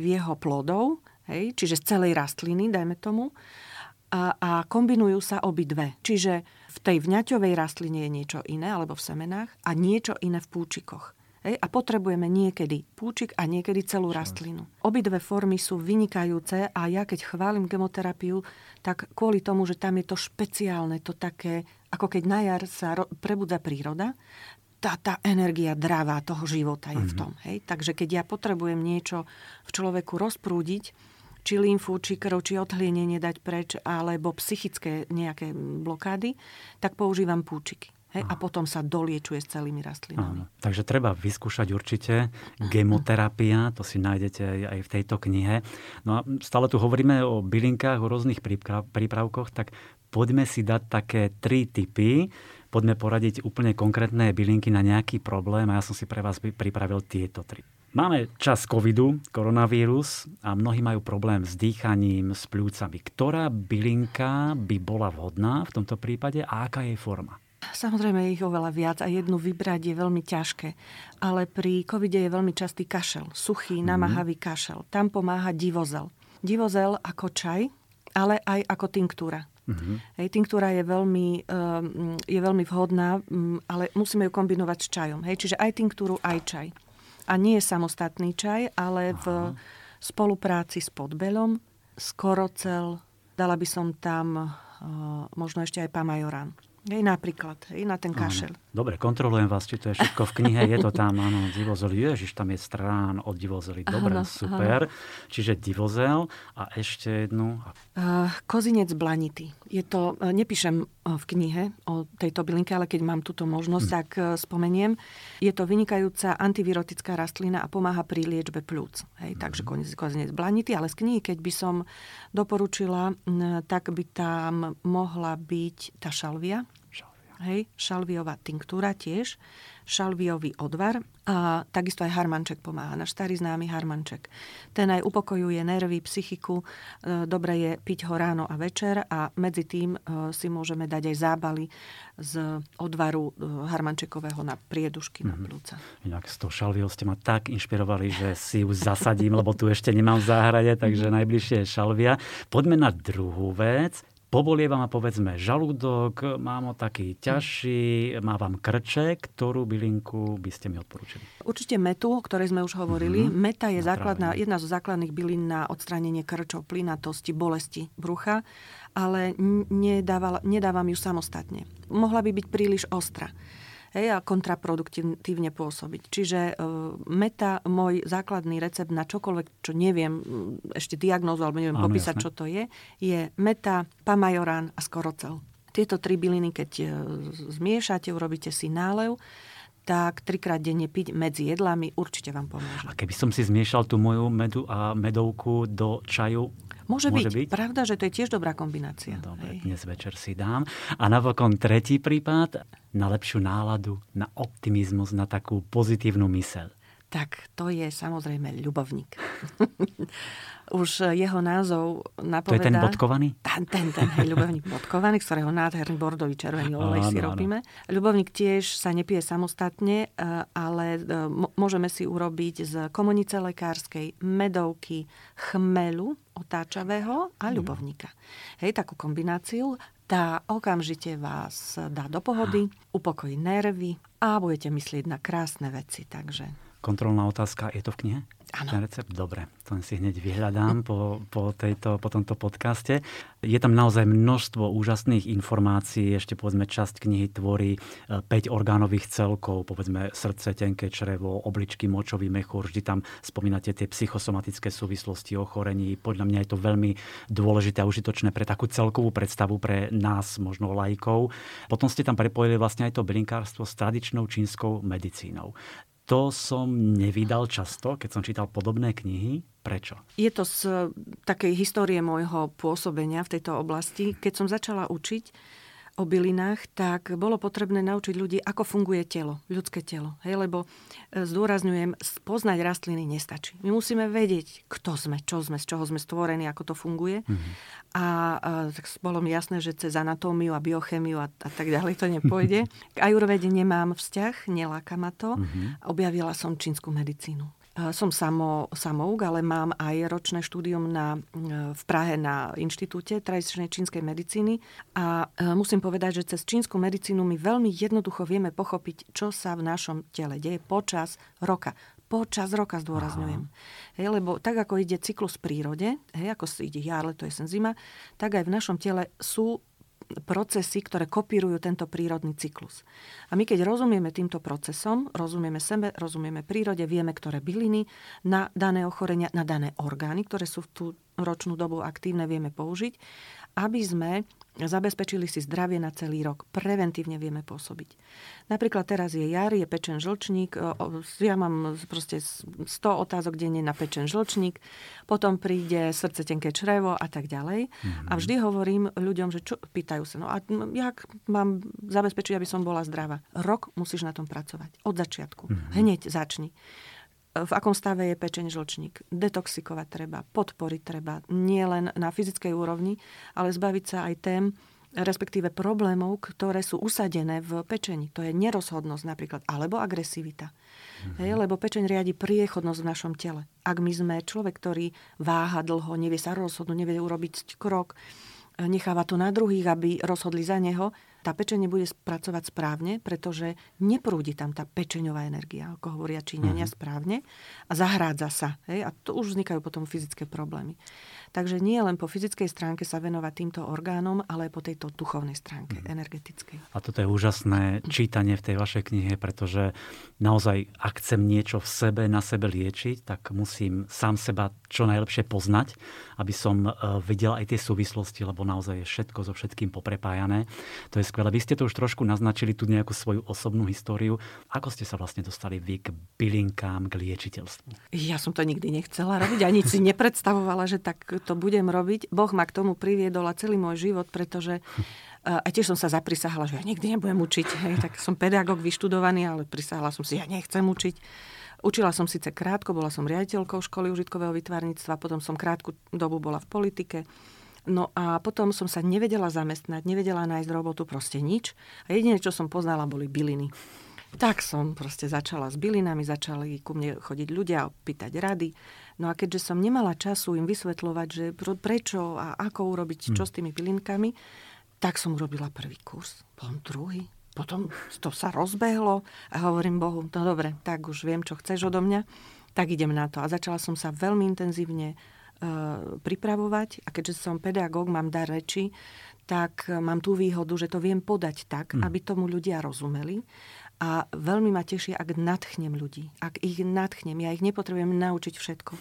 jeho plodov, hej, čiže z celej rastliny, dajme tomu, a, a kombinujú sa obidve. Čiže v tej vňaťovej rastline je niečo iné, alebo v semenách, a niečo iné v púčikoch. Hej, a potrebujeme niekedy púčik a niekedy celú rastlinu. Obidve formy sú vynikajúce a ja keď chválim gemoterapiu, tak kvôli tomu, že tam je to špeciálne, to také, ako keď na jar sa ro- prebudza príroda, tá, tá energia dravá toho života je mm-hmm. v mhm. tom. Hej? Takže keď ja potrebujem niečo v človeku rozprúdiť, či lymfu, či krv, či odhlienenie dať preč, alebo psychické nejaké blokády, tak používam púčiky. Hej, a potom sa doliečuje s celými rastlinami. Áno. Takže treba vyskúšať určite gemoterapia, to si nájdete aj, v tejto knihe. No a stále tu hovoríme o bylinkách, o rôznych prípravkoch, tak poďme si dať také tri typy, poďme poradiť úplne konkrétne bylinky na nejaký problém a ja som si pre vás pripravil tieto tri. Máme čas covidu, koronavírus a mnohí majú problém s dýchaním, s pľúcami. Ktorá bylinka by bola vhodná v tomto prípade a aká je forma? Samozrejme je ich oveľa viac a jednu vybrať je veľmi ťažké. Ale pri covide je veľmi častý kašel, suchý, mm-hmm. namahavý kašel. Tam pomáha divozel. Divozel ako čaj, ale aj ako tinktúra. Mm-hmm. Hej, tinktúra je veľmi, um, je veľmi vhodná, um, ale musíme ju kombinovať s čajom. Hej, čiže aj tinktúru, aj čaj. A nie je samostatný čaj, ale Aha. v spolupráci s podbelom, skorocel, dala by som tam uh, možno ešte aj pamajorán. Hej, napríklad, hej, na ten kašel. Áno. Dobre, kontrolujem vás, či to je všetko v knihe. Je to tam, áno, divozeli. Ježiš, tam je strán od divozeli. Dobre, áno, super. Áno. Čiže divozel a ešte jednu. Uh, kozinec blanity. Je to, uh, nepíšem uh, v knihe o tejto bylinke, ale keď mám túto možnosť, hm. tak uh, spomeniem. Je to vynikajúca antivirotická rastlina a pomáha pri liečbe plúc. Hej, hm. Takže kozinec blanity, ale z knihy, keď by som doporučila, tak by tam mohla byť tá šalvia, hej, šalviová tinktúra tiež, šalviový odvar a takisto aj harmanček pomáha, náš starý známy harmanček. Ten aj upokojuje nervy, psychiku, e, dobre je piť ho ráno a večer a medzi tým e, si môžeme dať aj zábaly z odvaru e, harmančekového na priedušky, mm-hmm. na mhm. plúca. Inak s tou šalviou ste ma tak inšpirovali, že si ju zasadím, lebo tu ešte nemám v záhrade, takže najbližšie je šalvia. Poďme na druhú vec. Pobolieva ma povedzme žalúdok, mám ho taký ťažší, má vám krče, ktorú bylinku by ste mi odporúčili? Určite metu, o ktorej sme už hovorili. Mm-hmm. Meta je základná, jedna zo základných bylín na odstránenie krčov, plynatosti, bolesti brucha, ale nedávala, nedávam ju samostatne. Mohla by byť príliš ostrá hej, a kontraproduktívne pôsobiť. Čiže e, meta, môj základný recept na čokoľvek, čo neviem ešte diagnózu alebo neviem Áno, popísať, jasne. čo to je, je meta, pamajorán a skorocel. Tieto tri byliny, keď e, zmiešate, urobíte si nálev, tak trikrát denne piť medzi jedlami určite vám pomôže. A keby som si zmiešal tú moju medu a medovku do čaju, Môže, Môže byť. byť. Pravda, že to je tiež dobrá kombinácia. Dobre, Hej. dnes večer si dám. A napokon tretí prípad, na lepšiu náladu, na optimizmus, na takú pozitívnu myseľ. Tak to je samozrejme ľubovník. (laughs) Už jeho názov napovedá... To je ten bodkovaný? Ten, ten, ten hej, ľubovník bodkovaný, z ktorého nádherný bordový červený olej si robíme. Ľubovník tiež sa nepije samostatne, e, ale e, môžeme si urobiť z komunice lekárskej, medovky, chmelu otáčavého a mhm. ľubovníka. Hej, takú kombináciu tá okamžite vás dá do pohody, upokojí nervy a budete myslieť na krásne veci. Takže kontrolná otázka, je to v knihe? Ano. Ten recept? Dobre, to si hneď vyhľadám po, po, tejto, po tomto podcaste. Je tam naozaj množstvo úžasných informácií. Ešte povedzme, časť knihy tvorí 5 e, orgánových celkov, povedzme srdce, tenké črevo, obličky, močový mechúr. Vždy tam spomínate tie psychosomatické súvislosti ochorení. Podľa mňa je to veľmi dôležité a užitočné pre takú celkovú predstavu pre nás, možno lajkov. Potom ste tam prepojili vlastne aj to bylinkárstvo s tradičnou čínskou medicínou. To som nevydal často, keď som čítal podobné knihy. Prečo? Je to z takej histórie môjho pôsobenia v tejto oblasti. Keď som začala učiť, o bylinách, tak bolo potrebné naučiť ľudí, ako funguje telo, ľudské telo. Hej, lebo e, zdôrazňujem, poznať rastliny nestačí. My musíme vedieť, kto sme, čo sme, z čoho sme stvorení, ako to funguje. Mm-hmm. A, a tak bolo mi jasné, že cez anatómiu a biochemiu a, a tak ďalej to nepôjde. (laughs) K ajurvede nemám vzťah, neláka ma to. Mm-hmm. Objavila som čínsku medicínu. Som samo, samouk, ale mám aj ročné štúdium na, v Prahe na Inštitúte tradičnej čínskej medicíny. A e, musím povedať, že cez čínsku medicínu my veľmi jednoducho vieme pochopiť, čo sa v našom tele deje počas roka. Počas roka zdôrazňujem. Hej, lebo tak ako ide cyklus v prírode, hej, ako ide jar, leto, jesen, zima, tak aj v našom tele sú procesy, ktoré kopírujú tento prírodný cyklus. A my keď rozumieme týmto procesom, rozumieme sebe, rozumieme prírode, vieme, ktoré byliny na dané ochorenia, na dané orgány, ktoré sú tú ročnú dobu aktívne, vieme použiť, aby sme zabezpečili si zdravie na celý rok. Preventívne vieme pôsobiť. Napríklad teraz je jar, je pečen žlčník, ja mám proste 100 otázok denne na pečen žlčník, potom príde srdce, tenké črevo a tak ďalej. Mm-hmm. A vždy hovorím ľuďom, že čo, pýtajú sa, no a jak mám zabezpečiť, aby som bola zdravá? Rok musíš na tom pracovať. Od začiatku. Mm-hmm. Hneď začni v akom stave je pečeň žlčník. Detoxikovať treba, podporiť treba, nie len na fyzickej úrovni, ale zbaviť sa aj tém, respektíve problémov, ktoré sú usadené v pečení. To je nerozhodnosť napríklad, alebo agresivita. Mm-hmm. Hej, lebo pečeň riadi priechodnosť v našom tele. Ak my sme človek, ktorý váha dlho, nevie sa rozhodnúť, nevie urobiť krok, necháva to na druhých, aby rozhodli za neho, tá pečenie bude spracovať správne, pretože neprúdi tam tá pečeňová energia, ako hovoria Číňania mm-hmm. správne, a zahrádza sa. Hej? A to už vznikajú potom fyzické problémy. Takže nie len po fyzickej stránke sa venovať týmto orgánom, ale aj po tejto duchovnej stránke, mm. energetickej. A toto je úžasné čítanie v tej vašej knihe, pretože naozaj, ak chcem niečo v sebe, na sebe liečiť, tak musím sám seba čo najlepšie poznať, aby som e, videl aj tie súvislosti, lebo naozaj je všetko so všetkým poprepájané. To je skvelé. Vy ste to už trošku naznačili, tú nejakú svoju osobnú históriu. Ako ste sa vlastne dostali vy k bylinkám, k liečiteľstvu? Ja som to nikdy nechcela robiť, ani si nepredstavovala, že tak to budem robiť. Boh ma k tomu priviedol a celý môj život, pretože a tiež som sa zaprisahala, že ja nikdy nebudem učiť. Hej, tak som pedagóg vyštudovaný, ale prisahala som si, ja nechcem učiť. Učila som síce krátko, bola som riaditeľkou školy užitkového vytvarníctva, potom som krátku dobu bola v politike. No a potom som sa nevedela zamestnať, nevedela nájsť robotu, proste nič. A jediné, čo som poznala, boli byliny. Tak som proste začala s bylinami, začali ku mne chodiť ľudia, pýtať rady. No a keďže som nemala času im vysvetľovať, že prečo a ako urobiť, čo hm. s tými bylinkami, tak som urobila prvý kurz, potom druhý, potom to sa rozbehlo a hovorím Bohu, no dobre, tak už viem, čo chceš odo mňa, tak idem na to. A začala som sa veľmi intenzívne uh, pripravovať a keďže som pedagóg, mám dar reči, tak mám tú výhodu, že to viem podať tak, mm. aby tomu ľudia rozumeli a veľmi ma teší, ak nadchnem ľudí. Ak ich nadchnem, ja ich nepotrebujem naučiť všetko.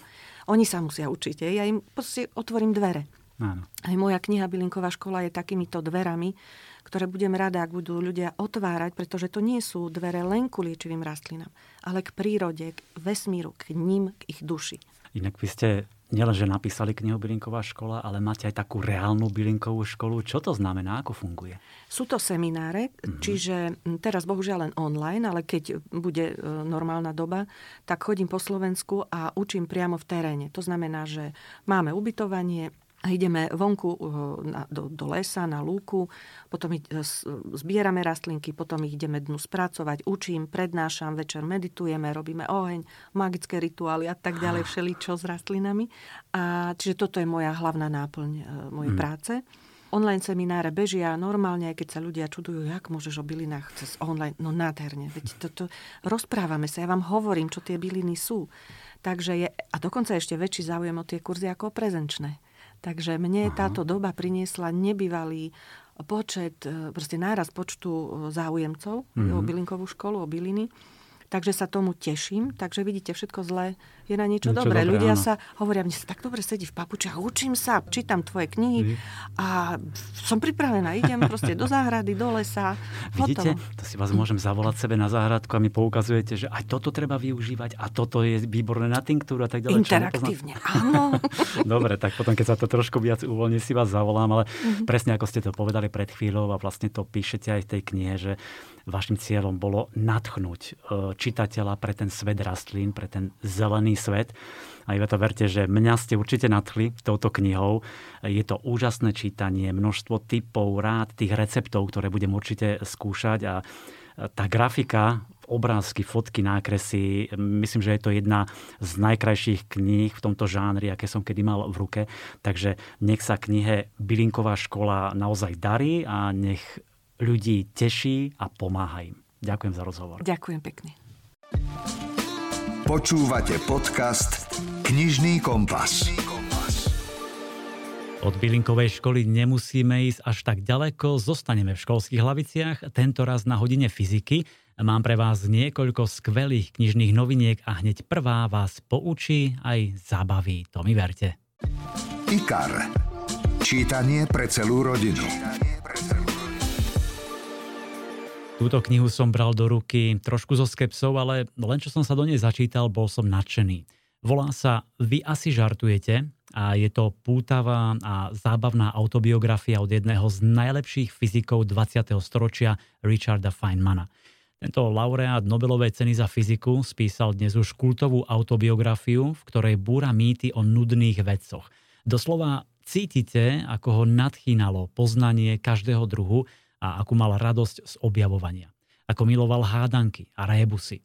Oni sa musia učiť. Ja im proste otvorím dvere. Áno. Aj moja kniha Bylinková škola je takýmito dverami, ktoré budem rada, ak budú ľudia otvárať, pretože to nie sú dvere len ku liečivým rastlinám, ale k prírode, k vesmíru, k ním, k ich duši. Inak vy ste nielenže napísali knihu Bylinková škola, ale máte aj takú reálnu bylinkovú školu. Čo to znamená? Ako funguje? Sú to semináre, mm-hmm. čiže teraz bohužiaľ len online, ale keď bude e, normálna doba, tak chodím po Slovensku a učím priamo v teréne. To znamená, že máme ubytovanie, a ideme vonku na, do, do lesa, na lúku, potom uh, zbierame rastlinky, potom ich ideme dnu spracovať, učím, prednášam, večer meditujeme, robíme oheň, magické rituály a tak ďalej, všeličo s rastlinami. A, čiže toto je moja hlavná náplň uh, mojej hmm. práce. Online semináre bežia normálne, aj keď sa ľudia čudujú, jak môžeš o bylinách cez online. No nádherne, veď (laughs) toto rozprávame sa, ja vám hovorím, čo tie byliny sú. Takže je, a dokonca ešte väčší záujem o tie kurzy ako o prezenčné. Takže mne Aha. táto doba priniesla nebývalý počet, e, proste náraz počtu e, záujemcov mm-hmm. o bylinkovú školu, o byliny. Takže sa tomu teším. Takže vidíte, všetko zlé je na niečo, niečo dobré. dobré. Ľudia áno. sa hovoria, mne sa tak dobre sedí v papučiach, učím sa, čítam tvoje knihy mm. a som pripravená, idem proste do záhrady, do lesa. Vidíte, hotovo. to si vás môžem zavolať sebe na záhradku a mi poukazujete, že aj toto treba využívať a toto je výborné na tinktúru a tak ďalej. Interaktívne, áno. (laughs) dobre, tak potom, keď sa to trošku viac uvoľní, si vás zavolám, ale mm-hmm. presne ako ste to povedali pred chvíľou a vlastne to píšete aj v tej knihe, že vašim cieľom bolo natchnúť e, čitateľa pre ten svet rastlín, pre ten zelený svet. A ja to verte, že mňa ste určite nadchli touto knihou. Je to úžasné čítanie, množstvo typov, rád, tých receptov, ktoré budem určite skúšať a tá grafika, obrázky, fotky, nákresy, myslím, že je to jedna z najkrajších kníh v tomto žánri, aké som kedy mal v ruke. Takže nech sa knihe Bylinková škola naozaj darí a nech ľudí teší a pomáha im. Ďakujem za rozhovor. Ďakujem pekne. Počúvate podcast Knižný kompas. Od bylinkovej školy nemusíme ísť až tak ďaleko, zostaneme v školských hlaviciach, tento raz na hodine fyziky. Mám pre vás niekoľko skvelých knižných noviniek a hneď prvá vás poučí aj zabaví, to mi verte. IKAR. Čítanie pre celú rodinu. Túto knihu som bral do ruky trošku so skepsou, ale len čo som sa do nej začítal, bol som nadšený. Volá sa Vy asi žartujete a je to pútavá a zábavná autobiografia od jedného z najlepších fyzikov 20. storočia Richarda Feynmana. Tento laureát Nobelovej ceny za fyziku spísal dnes už kultovú autobiografiu, v ktorej búra mýty o nudných vedcoch. Doslova cítite, ako ho nadchýnalo poznanie každého druhu a akú mal radosť z objavovania. Ako miloval hádanky a rébusy.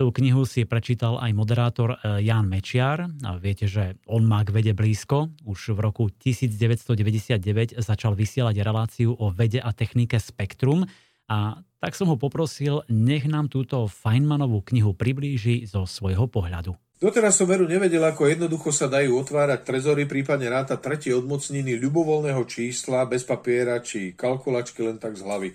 Tú knihu si prečítal aj moderátor e, Jan Mečiar. A viete, že on má k vede blízko. Už v roku 1999 začal vysielať reláciu o vede a technike Spektrum. A tak som ho poprosil, nech nám túto Feynmanovú knihu priblíži zo svojho pohľadu. Doteraz som veru nevedel, ako jednoducho sa dajú otvárať trezory, prípadne ráta tretie odmocniny ľubovoľného čísla bez papiera či kalkulačky len tak z hlavy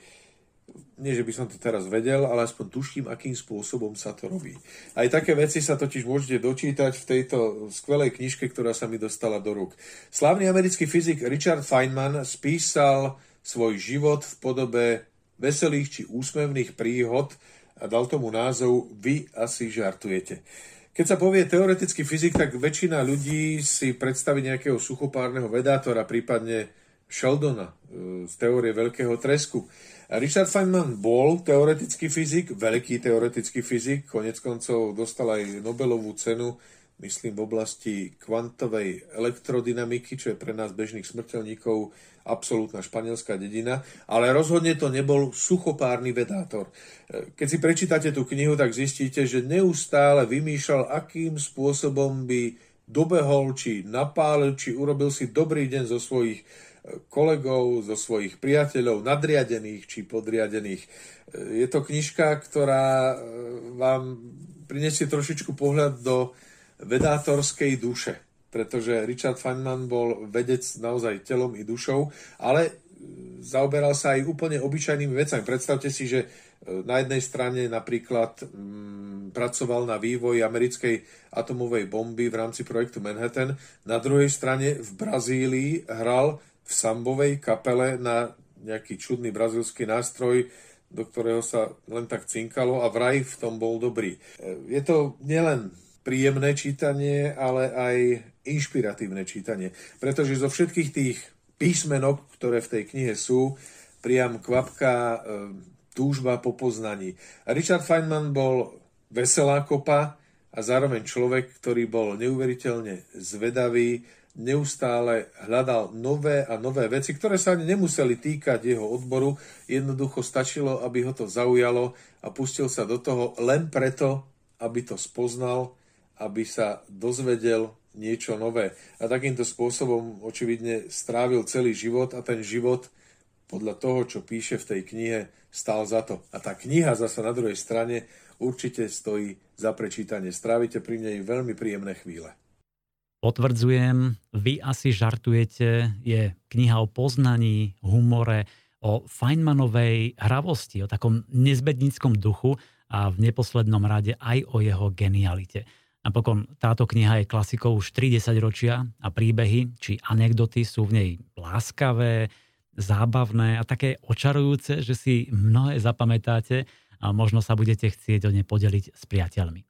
nie, že by som to teraz vedel, ale aspoň tuším, akým spôsobom sa to robí. Aj také veci sa totiž môžete dočítať v tejto skvelej knižke, ktorá sa mi dostala do rúk. Slávny americký fyzik Richard Feynman spísal svoj život v podobe veselých či úsmevných príhod a dal tomu názov Vy asi žartujete. Keď sa povie teoretický fyzik, tak väčšina ľudí si predstaví nejakého suchopárneho vedátora, prípadne Sheldona e, z teórie veľkého tresku. Richard Feynman bol teoretický fyzik, veľký teoretický fyzik, konec koncov dostal aj Nobelovú cenu, myslím v oblasti kvantovej elektrodynamiky, čo je pre nás bežných smrteľníkov absolútna španielská dedina, ale rozhodne to nebol suchopárny vedátor. Keď si prečítate tú knihu, tak zistíte, že neustále vymýšľal, akým spôsobom by dobehol, či napálil, či urobil si dobrý deň zo svojich kolegov, zo svojich priateľov, nadriadených či podriadených. Je to knižka, ktorá e, vám prinesie trošičku pohľad do vedátorskej duše, pretože Richard Feynman bol vedec naozaj telom i dušou, ale e, zaoberal sa aj úplne obyčajnými vecami. Predstavte si, že e, na jednej strane napríklad mm, pracoval na vývoji americkej atomovej bomby v rámci projektu Manhattan, na druhej strane v Brazílii hral v sambovej kapele na nejaký čudný brazilský nástroj, do ktorého sa len tak cinkalo a vraj v tom bol dobrý. Je to nielen príjemné čítanie, ale aj inšpiratívne čítanie. Pretože zo všetkých tých písmenok, ktoré v tej knihe sú, priam kvapka e, túžba po poznaní. Richard Feynman bol veselá kopa a zároveň človek, ktorý bol neuveriteľne zvedavý neustále hľadal nové a nové veci, ktoré sa ani nemuseli týkať jeho odboru. Jednoducho stačilo, aby ho to zaujalo a pustil sa do toho len preto, aby to spoznal, aby sa dozvedel niečo nové. A takýmto spôsobom očividne strávil celý život a ten život podľa toho, čo píše v tej knihe, stál za to. A tá kniha zasa na druhej strane určite stojí za prečítanie. Strávite pri nej veľmi príjemné chvíle. Potvrdzujem, vy asi žartujete, je kniha o poznaní, humore, o Feynmanovej hravosti, o takom nezbedníckom duchu a v neposlednom rade aj o jeho genialite. Napokon táto kniha je klasikou už 30 ročia a príbehy či anekdoty sú v nej láskavé, zábavné a také očarujúce, že si mnohé zapamätáte a možno sa budete chcieť o ne podeliť s priateľmi.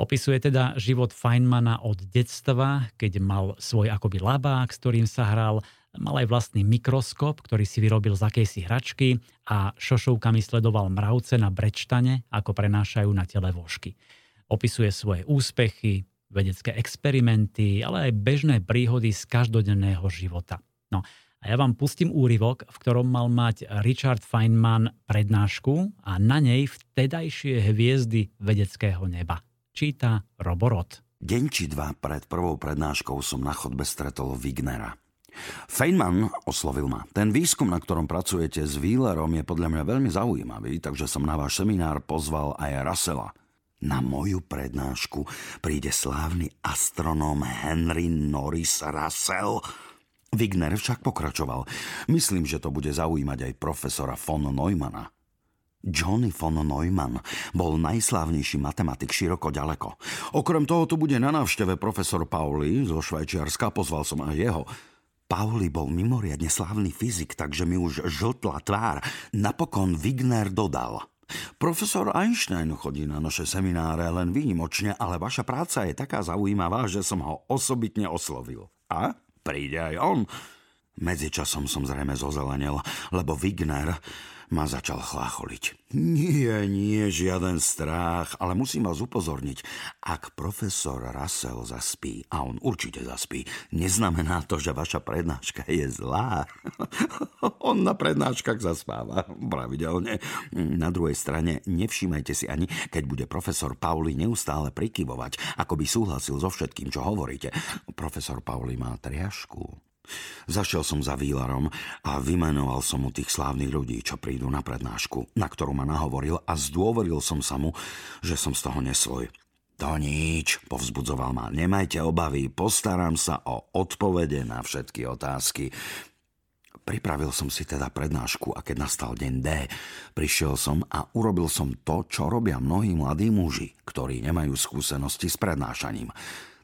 Opisuje teda život Feynmana od detstva, keď mal svoj akoby labák, s ktorým sa hral, mal aj vlastný mikroskop, ktorý si vyrobil z akejsi hračky a šošovkami sledoval mravce na brečtane, ako prenášajú na tele vožky. Opisuje svoje úspechy, vedecké experimenty, ale aj bežné príhody z každodenného života. No a ja vám pustím úryvok, v ktorom mal mať Richard Feynman prednášku a na nej vtedajšie hviezdy vedeckého neba. Číta Roborot. Deň či dva pred prvou prednáškou som na chodbe stretol Wignera. Feynman oslovil ma. Ten výskum, na ktorom pracujete s Wheelerom, je podľa mňa veľmi zaujímavý, takže som na váš seminár pozval aj Russella. Na moju prednášku príde slávny astronóm Henry Norris Russell. Wigner však pokračoval. Myslím, že to bude zaujímať aj profesora von Neumana. Johnny von Neumann bol najslávnejší matematik široko ďaleko. Okrem toho tu bude na návšteve profesor Pauli zo Švajčiarska, pozval som aj jeho. Pauli bol mimoriadne slávny fyzik, takže mi už žltla tvár. Napokon Wigner dodal. Profesor Einstein chodí na naše semináre len výnimočne, ale vaša práca je taká zaujímavá, že som ho osobitne oslovil. A príde aj on. Medzičasom som zrejme zozelenil, lebo Wigner ma začal chlácholiť. Nie, nie, žiaden strach, ale musím vás upozorniť. Ak profesor Russell zaspí, a on určite zaspí, neznamená to, že vaša prednáška je zlá. (laughs) on na prednáškach zaspáva pravidelne. Na druhej strane nevšímajte si ani, keď bude profesor Pauli neustále prikyvovať, ako by súhlasil so všetkým, čo hovoríte. Profesor Pauli má triašku. Zašiel som za výlarom a vymenoval som mu tých slávnych ľudí, čo prídu na prednášku, na ktorú ma nahovoril a zdôveril som sa mu, že som z toho nesvoj. To nič, povzbudzoval ma. Nemajte obavy, postaram sa o odpovede na všetky otázky. Pripravil som si teda prednášku a keď nastal deň D, prišiel som a urobil som to, čo robia mnohí mladí muži, ktorí nemajú skúsenosti s prednášaním.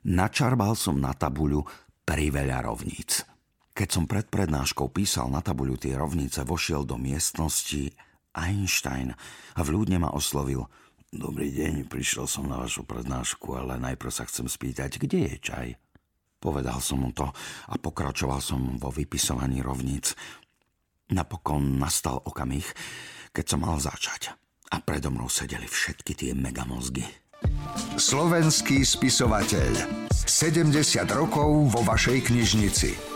Načarbal som na tabuľu priveľa rovníc. Keď som pred prednáškou písal na tabuľu tie rovnice, vošiel do miestnosti Einstein a vľúdne ma oslovil. Dobrý deň, prišiel som na vašu prednášku, ale najprv sa chcem spýtať, kde je čaj? Povedal som mu to a pokračoval som vo vypisovaní rovníc. Napokon nastal okamih, keď som mal začať a predo mnou sedeli všetky tie megamozgy. Slovenský spisovateľ. 70 rokov vo vašej knižnici.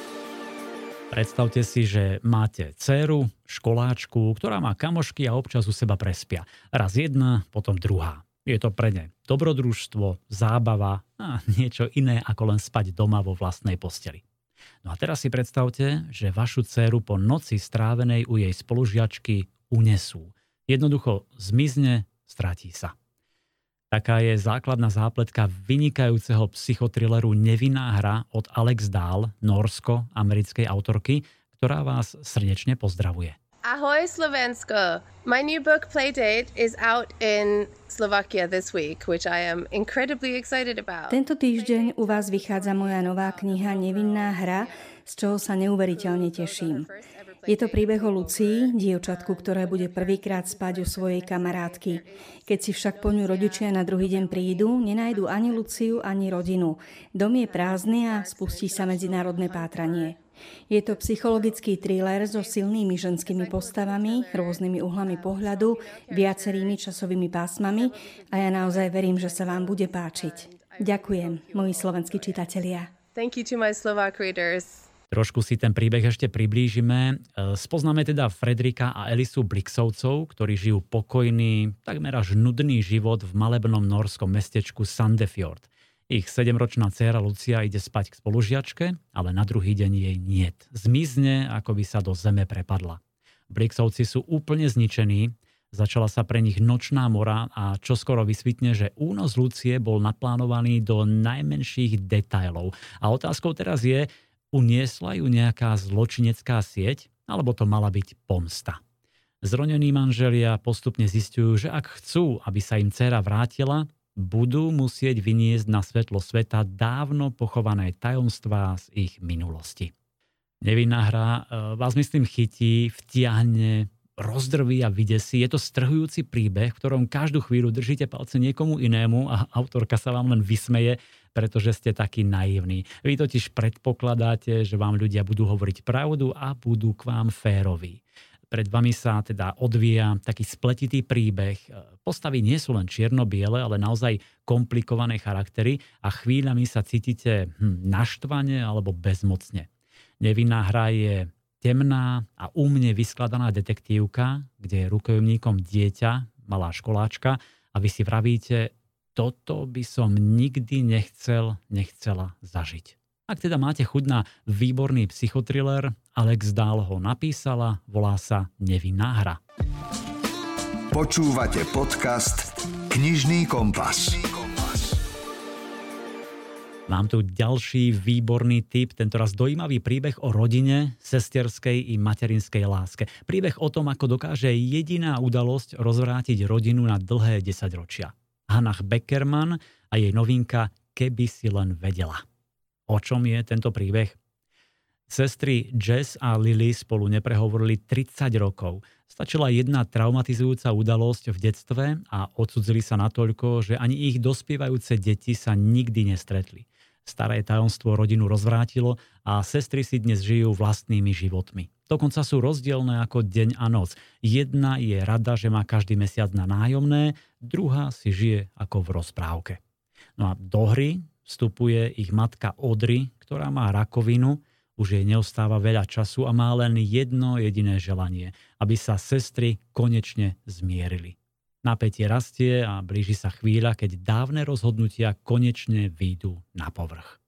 Predstavte si, že máte dceru, školáčku, ktorá má kamošky a občas u seba prespia. Raz jedna, potom druhá. Je to pre ne dobrodružstvo, zábava a niečo iné ako len spať doma vo vlastnej posteli. No a teraz si predstavte, že vašu dceru po noci strávenej u jej spolužiačky unesú. Jednoducho zmizne, stratí sa. Taká je základná zápletka vynikajúceho psychotrilleru Nevinná hra od Alex Dahl, norsko-americkej autorky, ktorá vás srdečne pozdravuje. Ahoj Slovensko! My new book Playdate is out in Slovakia this week, which I am incredibly excited about. Tento týždeň u vás vychádza moja nová kniha Nevinná hra, z čoho sa neuveriteľne teším. Je to príbeh o Lucii, dievčatku, ktoré bude prvýkrát spať u svojej kamarátky. Keď si však po ňu rodičia na druhý deň prídu, nenajdu ani Luciu, ani rodinu. Dom je prázdny a spustí sa medzinárodné pátranie. Je to psychologický thriller so silnými ženskými postavami, rôznymi uhlami pohľadu, viacerými časovými pásmami a ja naozaj verím, že sa vám bude páčiť. Ďakujem, moji slovenskí čitatelia. Thank you to my Slovak readers. Trošku si ten príbeh ešte priblížime. E, spoznáme teda Fredrika a Elisu Blixovcov, ktorí žijú pokojný, takmer až nudný život v malebnom norskom mestečku Sandefjord. Ich sedemročná dcéra Lucia ide spať k spolužiačke, ale na druhý deň jej niet. Zmizne, ako by sa do zeme prepadla. Blixovci sú úplne zničení, začala sa pre nich nočná mora a čoskoro vysvitne, že únos Lucie bol naplánovaný do najmenších detailov. A otázkou teraz je, Uniesla ju nejaká zločinecká sieť, alebo to mala byť pomsta. Zronení manželia postupne zistujú, že ak chcú, aby sa im dcera vrátila, budú musieť vyniesť na svetlo sveta dávno pochované tajomstvá z ich minulosti. Nevinná hra e, vás myslím chytí, vtiahne, rozdrví a vydesí. Je to strhujúci príbeh, v ktorom každú chvíľu držíte palce niekomu inému a autorka sa vám len vysmeje, pretože ste takí naivní. Vy totiž predpokladáte, že vám ľudia budú hovoriť pravdu a budú k vám féroví. Pred vami sa teda odvíja taký spletitý príbeh. Postavy nie sú len čierno-biele, ale naozaj komplikované charaktery a chvíľami sa cítite hm, naštvane alebo bezmocne. Nevinná hra je temná a umne vyskladaná detektívka, kde je rukojemníkom dieťa, malá školáčka a vy si vravíte, toto by som nikdy nechcel, nechcela zažiť. Ak teda máte chuť na výborný psychotriller, Alex Dahl ho napísala, volá sa Nevinná hra. Počúvate podcast Knižný kompas. Mám tu ďalší výborný tip, tentoraz dojímavý príbeh o rodine, sesterskej i materinskej láske. Príbeh o tom, ako dokáže jediná udalosť rozvrátiť rodinu na dlhé desaťročia. Hannah Beckerman a jej novinka Keby si len vedela. O čom je tento príbeh? Sestry Jess a Lily spolu neprehovorili 30 rokov. Stačila jedna traumatizujúca udalosť v detstve a odsudzili sa natoľko, že ani ich dospievajúce deti sa nikdy nestretli. Staré tajomstvo rodinu rozvrátilo a sestry si dnes žijú vlastnými životmi. Dokonca sú rozdielne ako deň a noc. Jedna je rada, že má každý mesiac na nájomné, druhá si žije ako v rozprávke. No a do hry vstupuje ich matka Odry, ktorá má rakovinu, už jej neostáva veľa času a má len jedno jediné želanie, aby sa sestry konečne zmierili. Napätie rastie a blíži sa chvíľa, keď dávne rozhodnutia konečne výjdu na povrch.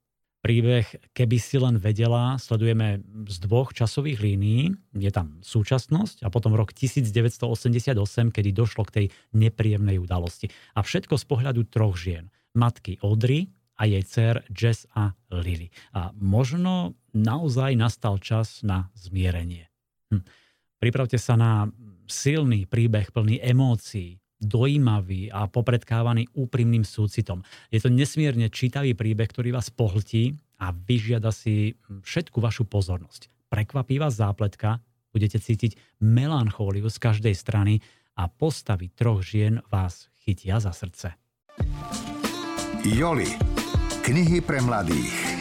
Príbeh Keby si len vedela sledujeme z dvoch časových línií. Je tam súčasnosť a potom rok 1988, kedy došlo k tej nepríjemnej udalosti. A všetko z pohľadu troch žien. Matky Audrey a jej dcer Jess a Lily. A možno naozaj nastal čas na zmierenie. Hm. Pripravte sa na silný príbeh plný emócií, dojímavý a popredkávaný úprimným súcitom. Je to nesmierne čítavý príbeh, ktorý vás pohltí a vyžiada si všetku vašu pozornosť. Prekvapí vás zápletka, budete cítiť melanchóliu z každej strany a postavy troch žien vás chytia za srdce. Joli. Knihy pre mladých.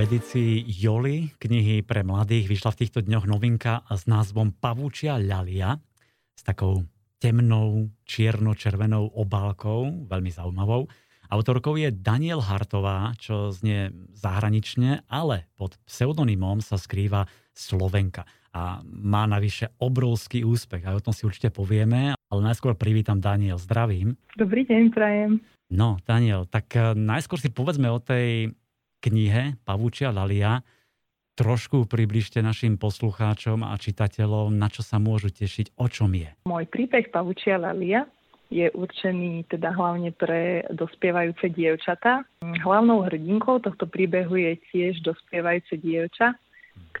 V edícii Joli, knihy pre mladých, vyšla v týchto dňoch novinka s názvom Pavúčia ľalia s takou temnou, čierno-červenou obálkou, veľmi zaujímavou. Autorkou je Daniel Hartová, čo znie zahranične, ale pod pseudonymom sa skrýva Slovenka. A má navyše obrovský úspech. A o tom si určite povieme, ale najskôr privítam Daniel. Zdravím. Dobrý deň, prajem. No, Daniel, tak eh, najskôr si povedzme o tej knihe Pavúčia Lalia trošku približte našim poslucháčom a čitateľom, na čo sa môžu tešiť, o čom je. Môj príbeh Pavúčia Lalia je určený teda hlavne pre dospievajúce dievčatá. Hlavnou hrdinkou tohto príbehu je tiež dospievajúce dievča,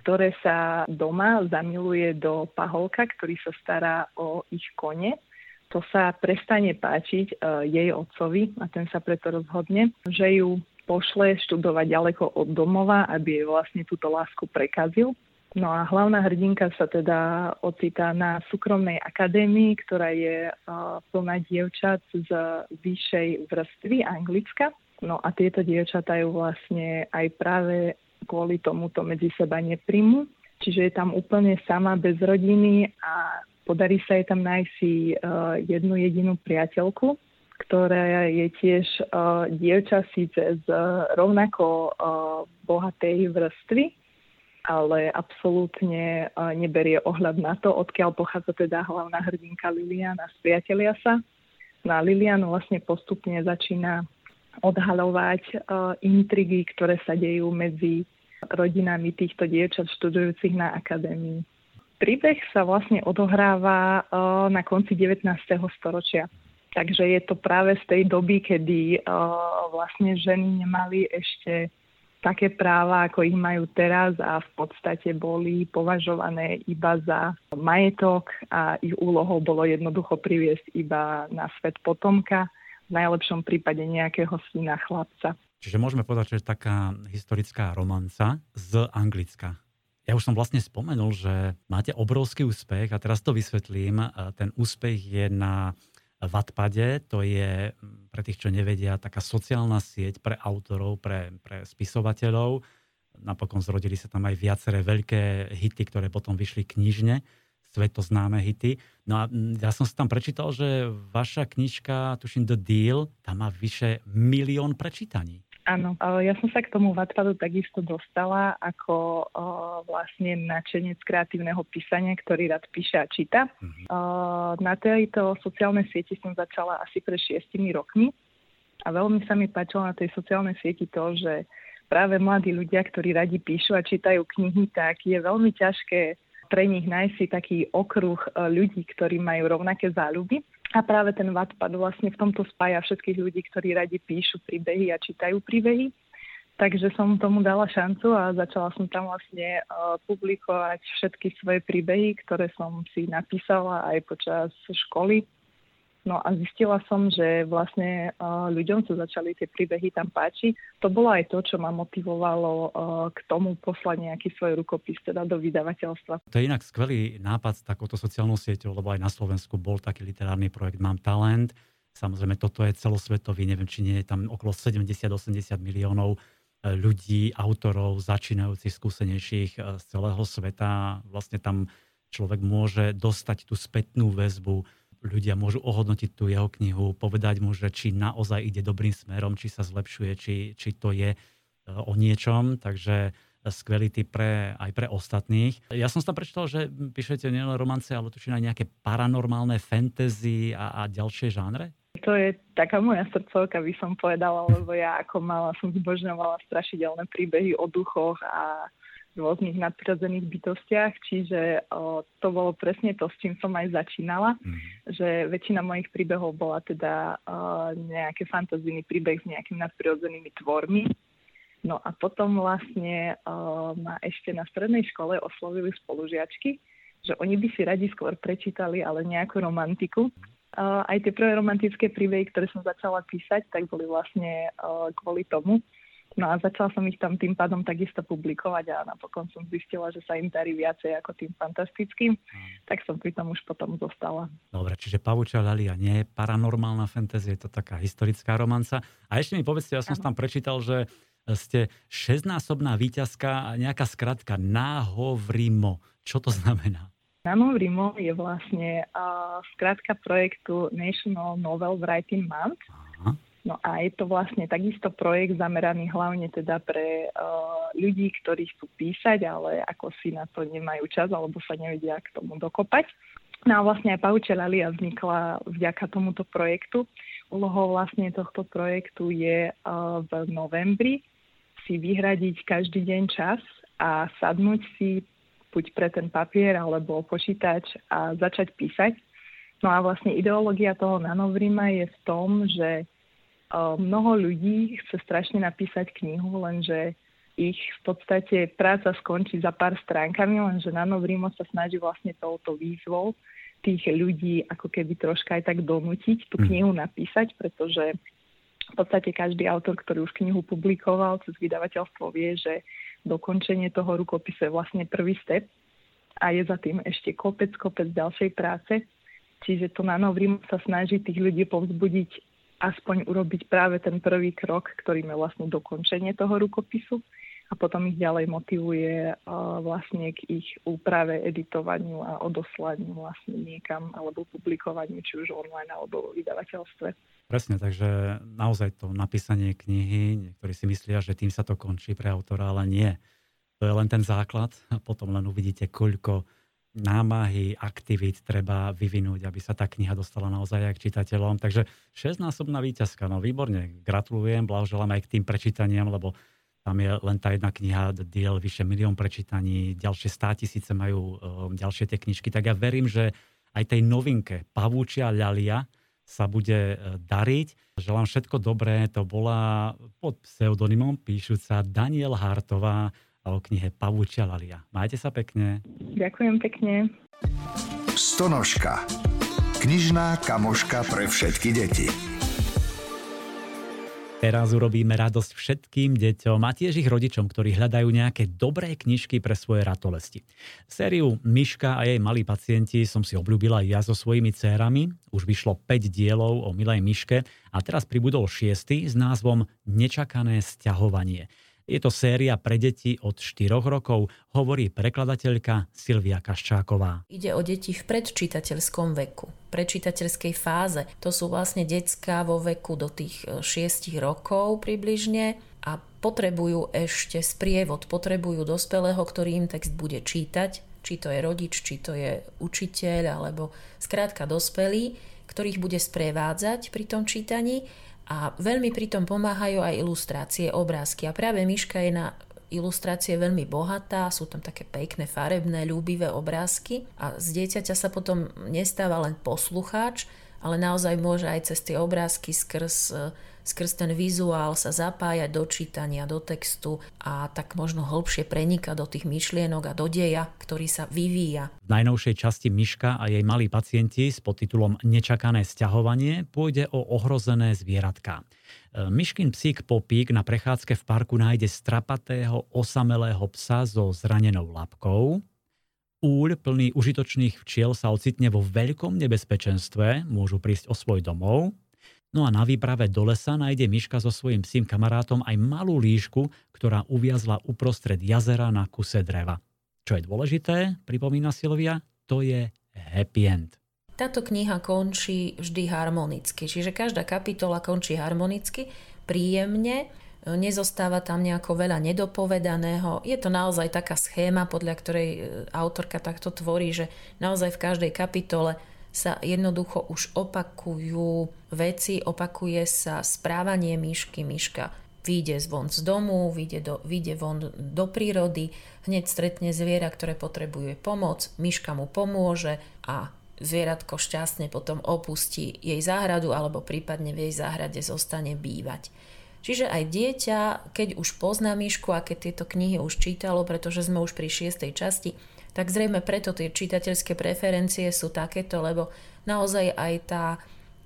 ktoré sa doma zamiluje do paholka, ktorý sa stará o ich kone. To sa prestane páčiť e, jej otcovi a ten sa preto rozhodne, že ju pošle študovať ďaleko od domova, aby jej vlastne túto lásku prekazil. No a hlavná hrdinka sa teda ocitá na súkromnej akadémii, ktorá je plná dievčat z vyššej vrstvy Anglicka. No a tieto dievčatá ju vlastne aj práve kvôli tomuto medzi seba nepríjmu. Čiže je tam úplne sama bez rodiny a podarí sa jej tam nájsť si jednu jedinú priateľku, ktorá je tiež uh, dievča síce z rovnako uh, bohatej vrstvy, ale absolútne uh, neberie ohľad na to, odkiaľ pochádza teda hlavná hrdinka Liliana, spriatelia sa. Na Lilianu vlastne postupne začína odhalovať uh, intrigy, ktoré sa dejú medzi rodinami týchto dievčat študujúcich na akadémii. Príbeh sa vlastne odohráva uh, na konci 19. storočia. Takže je to práve z tej doby, kedy uh, vlastne ženy nemali ešte také práva, ako ich majú teraz a v podstate boli považované iba za majetok a ich úlohou bolo jednoducho priviesť iba na svet potomka, v najlepšom prípade nejakého syna chlapca. Čiže môžeme povedať, že je taká historická romanca z Anglicka. Ja už som vlastne spomenul, že máte obrovský úspech a teraz to vysvetlím. Ten úspech je na Wattpade, to je pre tých, čo nevedia, taká sociálna sieť pre autorov, pre, pre spisovateľov. Napokon zrodili sa tam aj viaceré veľké hity, ktoré potom vyšli knižne, svetoznáme hity. No a ja som si tam prečítal, že vaša knižka, tuším The Deal, tam má vyše milión prečítaní. Áno, ja som sa k tomu Wattpadu takisto dostala ako vlastne načenec kreatívneho písania, ktorý rád píše a číta. Mm-hmm. Na tejto sociálnej sieti som začala asi pred šiestimi rokmi a veľmi sa mi páčilo na tej sociálnej sieti to, že práve mladí ľudia, ktorí radi píšu a čítajú knihy, tak je veľmi ťažké pre nich nájsť si taký okruh ľudí, ktorí majú rovnaké záľuby A práve ten Wattpad vlastne v tomto spája všetkých ľudí, ktorí radi píšu príbehy a čítajú príbehy. Takže som tomu dala šancu a začala som tam vlastne uh, publikovať všetky svoje príbehy, ktoré som si napísala aj počas školy. No a zistila som, že vlastne uh, ľuďom sa začali tie príbehy tam páčiť. To bolo aj to, čo ma motivovalo uh, k tomu poslať nejaký svoj rukopis teda do vydavateľstva. To je inak skvelý nápad s takouto sociálnou sieťou, lebo aj na Slovensku bol taký literárny projekt Mám talent. Samozrejme, toto je celosvetový, neviem, či nie je tam okolo 70-80 miliónov e, ľudí, autorov, začínajúcich, skúsenejších z celého sveta. Vlastne tam človek môže dostať tú spätnú väzbu, ľudia môžu ohodnotiť tú jeho knihu, povedať mu, že či naozaj ide dobrým smerom, či sa zlepšuje, či, či to je e, o niečom. Takže skvelý typ pre, aj pre ostatných. Ja som tam prečítal, že píšete nielen romance, ale tuším aj nejaké paranormálne fantasy a, a ďalšie žánre? To je taká moja srdcovka, by som povedala, lebo ja ako mala som zbožňovala strašidelné príbehy o duchoch a rôznych nadprirodzených bytostiach, čiže o, to bolo presne to, s čím som aj začínala, mm. že väčšina mojich príbehov bola teda o, nejaký fantazijný príbeh s nejakými nadprirodzenými tvormi. No a potom vlastne o, ma ešte na strednej škole oslovili spolužiačky, že oni by si radi skôr prečítali ale nejakú romantiku. Uh, aj tie prvé romantické príbehy, ktoré som začala písať, tak boli vlastne uh, kvôli tomu, No a začala som ich tam tým pádom takisto publikovať a napokon som zistila, že sa im darí viacej ako tým fantastickým, hmm. tak som pri tom už potom zostala. Dobre, čiže Pavúča Lalia nie je paranormálna fantasy, je to taká historická romanca. A ešte mi povedzte, ja som ano. tam prečítal, že ste šestnásobná výťazka a nejaká skratka Náhovrimo. Čo to znamená? Náhovrimo je vlastne uh, skratka projektu National Novel Writing Month. Aha No a je to vlastne takisto projekt zameraný hlavne teda pre uh, ľudí, ktorí chcú písať, ale ako si na to nemajú čas alebo sa nevedia k tomu dokopať. No a vlastne aj Pauče Lalia vznikla vďaka tomuto projektu. Úlohou vlastne tohto projektu je uh, v novembri si vyhradiť každý deň čas a sadnúť si buď pre ten papier alebo počítač a začať písať. No a vlastne ideológia toho nanovrima je v tom, že mnoho ľudí chce strašne napísať knihu, lenže ich v podstate práca skončí za pár stránkami, lenže Nanovrimo sa snaží vlastne touto výzvou tých ľudí ako keby troška aj tak donútiť tú mhm. knihu napísať, pretože v podstate každý autor, ktorý už knihu publikoval cez vydavateľstvo vie, že dokončenie toho rukopisu je vlastne prvý step a je za tým ešte kopec, kopec ďalšej práce. Čiže to Nanovrimo sa snaží tých ľudí povzbudiť aspoň urobiť práve ten prvý krok, ktorým je vlastne dokončenie toho rukopisu a potom ich ďalej motivuje uh, vlastne k ich úprave, editovaniu a odoslaniu vlastne niekam alebo publikovaniu, či už online alebo v vydavateľstve. Presne, takže naozaj to napísanie knihy, niektorí si myslia, že tým sa to končí pre autora, ale nie. To je len ten základ a potom len uvidíte, koľko námahy, aktivít treba vyvinúť, aby sa tá kniha dostala naozaj aj k čitateľom. Takže 6-násobná výťazka, no výborne, gratulujem, blahoželám aj k tým prečítaniam, lebo tam je len tá jedna kniha, diel vyše milión prečítaní, ďalšie 100 tisíce majú um, ďalšie tie knižky, tak ja verím, že aj tej novinke Pavúčia ľalia sa bude uh, dariť. Želám všetko dobré, to bola pod pseudonymom píšuca Daniel Hartová, o knihe Pavúčia Lalia. Majte sa pekne. Ďakujem pekne. Stonožka. Knižná kamoška pre všetky deti. Teraz urobíme radosť všetkým deťom a tiež ich rodičom, ktorí hľadajú nejaké dobré knižky pre svoje ratolesti. Sériu Myška a jej malí pacienti som si obľúbila ja so svojimi cérami. Už vyšlo 5 dielov o milej Myške a teraz pribudol 6. s názvom Nečakané sťahovanie. Je to séria pre deti od 4 rokov, hovorí prekladateľka Silvia Kaščáková. Ide o deti v predčítateľskom veku, prečítateľskej fáze. To sú vlastne detská vo veku do tých 6 e, rokov približne a potrebujú ešte sprievod, potrebujú dospelého, ktorý im text bude čítať, či to je rodič, či to je učiteľ, alebo skrátka dospelý, ktorých bude sprevádzať pri tom čítaní a veľmi pritom pomáhajú aj ilustrácie, obrázky. A práve Myška je na ilustrácie veľmi bohatá, sú tam také pekné, farebné, ľúbivé obrázky a z dieťaťa sa potom nestáva len poslucháč, ale naozaj môže aj cez tie obrázky skrz skrz ten vizuál sa zapájať do čítania, do textu a tak možno hĺbšie prenika do tých myšlienok a do deja, ktorý sa vyvíja. V najnovšej časti Myška a jej malí pacienti s podtitulom Nečakané sťahovanie pôjde o ohrozené zvieratka. Myškin psík Popík na prechádzke v parku nájde strapatého osamelého psa so zranenou labkou. Úľ plný užitočných včiel sa ocitne vo veľkom nebezpečenstve, môžu prísť o svoj domov. No a na výprave do lesa nájde Myška so svojím psím kamarátom aj malú líšku, ktorá uviazla uprostred jazera na kuse dreva. Čo je dôležité, pripomína Silvia, to je happy end. Táto kniha končí vždy harmonicky, čiže každá kapitola končí harmonicky, príjemne, nezostáva tam nejako veľa nedopovedaného. Je to naozaj taká schéma, podľa ktorej e, autorka takto tvorí, že naozaj v každej kapitole sa jednoducho už opakujú veci, opakuje sa správanie myšky. Myška vyjde von z domu, vyjde, do, vyjde von do prírody, hneď stretne zviera, ktoré potrebuje pomoc, myška mu pomôže a zvieratko šťastne potom opustí jej záhradu alebo prípadne v jej záhrade zostane bývať. Čiže aj dieťa, keď už pozná myšku a keď tieto knihy už čítalo, pretože sme už pri šiestej časti, tak zrejme preto tie čitateľské preferencie sú takéto, lebo naozaj aj tá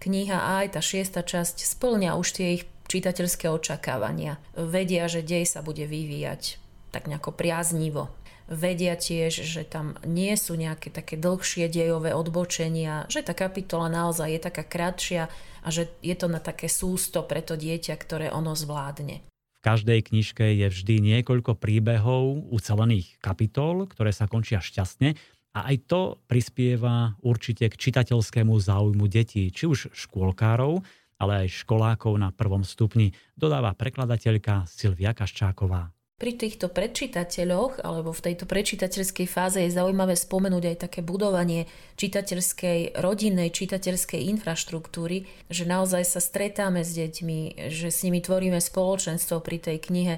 kniha aj tá šiesta časť splňa už tie ich čitateľské očakávania. Vedia, že dej sa bude vyvíjať tak nejako priaznivo. Vedia tiež, že tam nie sú nejaké také dlhšie dejové odbočenia, že tá kapitola naozaj je taká kratšia a že je to na také sústo pre to dieťa, ktoré ono zvládne každej knižke je vždy niekoľko príbehov ucelených kapitol, ktoré sa končia šťastne a aj to prispieva určite k čitateľskému záujmu detí, či už škôlkárov, ale aj školákov na prvom stupni, dodáva prekladateľka Silvia Kaščáková. Pri týchto prečítateľoch alebo v tejto prečítateľskej fáze je zaujímavé spomenúť aj také budovanie čitateľskej, rodinnej čitateľskej infraštruktúry, že naozaj sa stretáme s deťmi, že s nimi tvoríme spoločenstvo pri tej knihe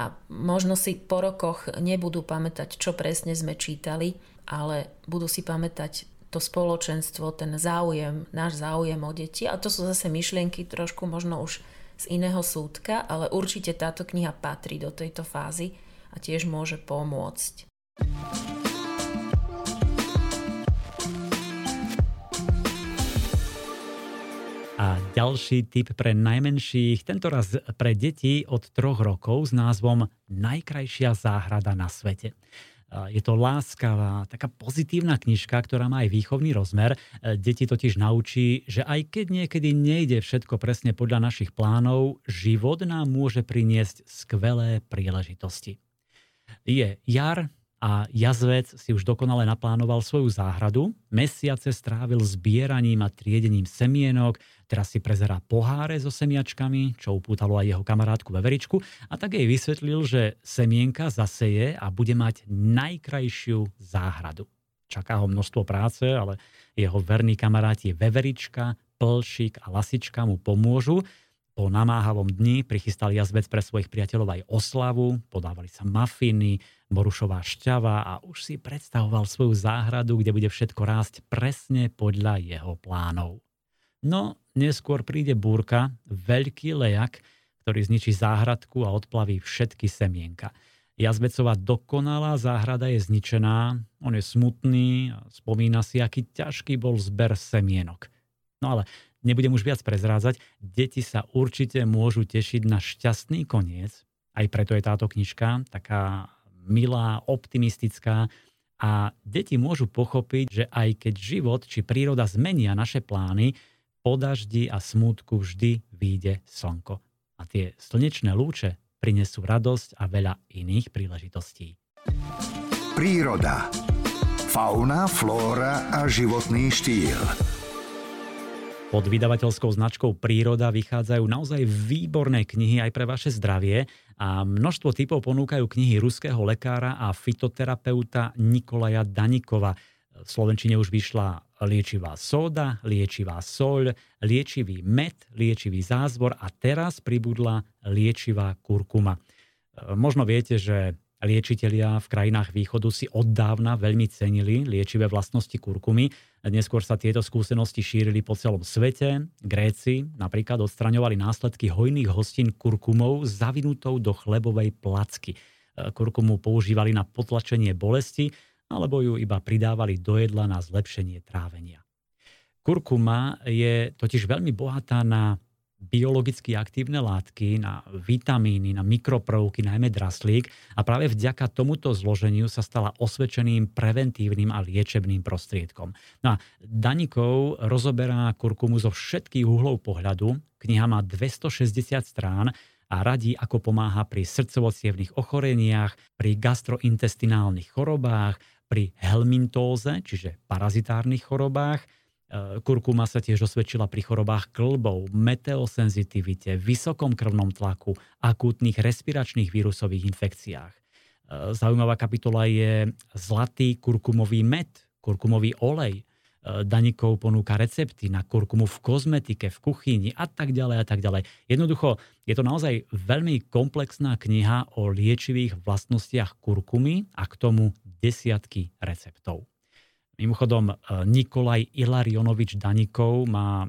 a možno si po rokoch nebudú pamätať, čo presne sme čítali, ale budú si pamätať to spoločenstvo, ten záujem, náš záujem o deti. A to sú zase myšlienky trošku možno už z iného súdka, ale určite táto kniha patrí do tejto fázy a tiež môže pomôcť. A ďalší tip pre najmenších, tentoraz pre deti od troch rokov s názvom Najkrajšia záhrada na svete. Je to láskavá, taká pozitívna knižka, ktorá má aj výchovný rozmer. E, deti totiž naučí, že aj keď niekedy nejde všetko presne podľa našich plánov, život nám môže priniesť skvelé príležitosti. Je jar, a jazvec si už dokonale naplánoval svoju záhradu. Mesiace strávil zbieraním a triedením semienok, teraz si prezerá poháre so semiačkami, čo upútalo aj jeho kamarátku Veveričku a tak jej vysvetlil, že semienka zaseje a bude mať najkrajšiu záhradu. Čaká ho množstvo práce, ale jeho verní kamaráti Veverička, Plšik a Lasička mu pomôžu. Po namáhavom dni prichystali jazvec pre svojich priateľov aj oslavu, podávali sa mafiny, borušová šťava a už si predstavoval svoju záhradu, kde bude všetko rásť presne podľa jeho plánov. No, neskôr príde búrka, veľký lejak, ktorý zničí záhradku a odplaví všetky semienka. Jazvecová dokonalá záhrada je zničená, on je smutný a spomína si, aký ťažký bol zber semienok. No ale nebudem už viac prezrádzať, deti sa určite môžu tešiť na šťastný koniec, aj preto je táto knižka taká milá, optimistická a deti môžu pochopiť, že aj keď život či príroda zmenia naše plány, po daždi a smútku vždy vyjde slnko. A tie slnečné lúče prinesú radosť a veľa iných príležitostí. Príroda. Fauna, flóra a životný štýl. Pod vydavateľskou značkou Príroda vychádzajú naozaj výborné knihy aj pre vaše zdravie a množstvo typov ponúkajú knihy ruského lekára a fitoterapeuta Nikolaja Danikova. V Slovenčine už vyšla liečivá sóda, liečivá soľ, liečivý med, liečivý zázvor a teraz pribudla liečivá kurkuma. Možno viete, že Liečitelia v krajinách východu si od dávna veľmi cenili liečivé vlastnosti kurkumy. Neskôr sa tieto skúsenosti šírili po celom svete. Gréci napríklad odstraňovali následky hojných hostín kurkumou zavinutou do chlebovej placky. Kurkumu používali na potlačenie bolesti alebo ju iba pridávali do jedla na zlepšenie trávenia. Kurkuma je totiž veľmi bohatá na biologicky aktívne látky, na vitamíny, na mikroprovky, najmä draslík a práve vďaka tomuto zloženiu sa stala osvedčeným preventívnym a liečebným prostriedkom. No a Danikov rozoberá kurkumu zo všetkých uhlov pohľadu. Kniha má 260 strán a radí, ako pomáha pri srdcovo ochoreniach, pri gastrointestinálnych chorobách, pri helmintóze, čiže parazitárnych chorobách, kurkuma sa tiež osvedčila pri chorobách klbov, meteosenzitivite, vysokom krvnom tlaku, akútnych respiračných vírusových infekciách. E, zaujímavá kapitola je zlatý kurkumový med, kurkumový olej. E, Danikov ponúka recepty na kurkumu v kozmetike, v kuchyni a tak ďalej a tak ďalej. Jednoducho, je to naozaj veľmi komplexná kniha o liečivých vlastnostiach kurkumy a k tomu desiatky receptov. Mimochodom, e, Nikolaj Ilarionovič Danikov má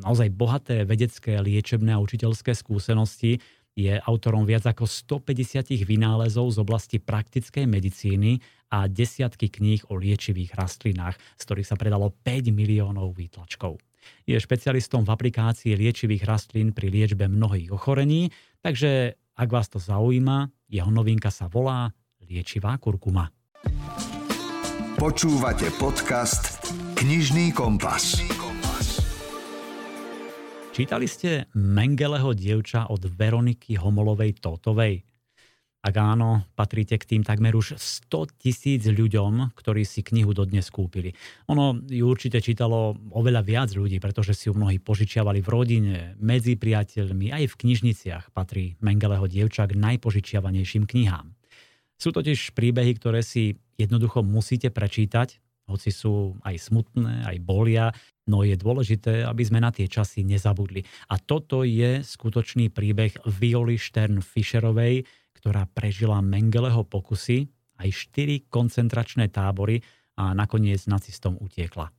naozaj bohaté vedecké, liečebné a učiteľské skúsenosti. Je autorom viac ako 150 vynálezov z oblasti praktickej medicíny a desiatky kníh o liečivých rastlinách, z ktorých sa predalo 5 miliónov výtlačkov. Je špecialistom v aplikácii liečivých rastlín pri liečbe mnohých ochorení, takže ak vás to zaujíma, jeho novinka sa volá Liečivá kurkuma. Počúvate podcast Knižný kompas. Čítali ste Mengeleho dievča od Veroniky Homolovej Totovej? Ak áno, patríte k tým takmer už 100 tisíc ľuďom, ktorí si knihu dodnes kúpili. Ono ju určite čítalo oveľa viac ľudí, pretože si ju mnohí požičiavali v rodine, medzi priateľmi, aj v knižniciach patrí Mengeleho dievča k najpožičiavanejším knihám. Sú totiž príbehy, ktoré si jednoducho musíte prečítať, hoci sú aj smutné, aj bolia, no je dôležité, aby sme na tie časy nezabudli. A toto je skutočný príbeh Violi Stern Fischerovej, ktorá prežila Mengeleho pokusy, aj štyri koncentračné tábory a nakoniec nacistom utiekla.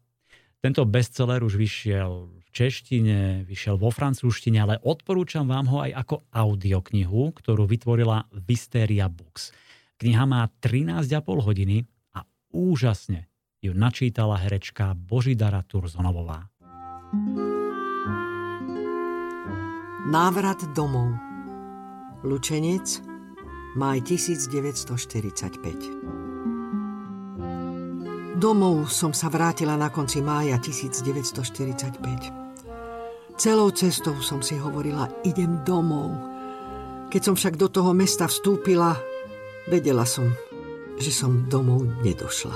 Tento bestseller už vyšiel v češtine, vyšiel vo francúzštine, ale odporúčam vám ho aj ako audioknihu, ktorú vytvorila Visteria Books. Kniha má 13,5 hodiny a úžasne ju načítala herečka Božidara Turzonovová. Návrat domov Lučenec Maj 1945 Domov som sa vrátila na konci mája 1945. Celou cestou som si hovorila, idem domov. Keď som však do toho mesta vstúpila, Vedela som, že som domov nedošla.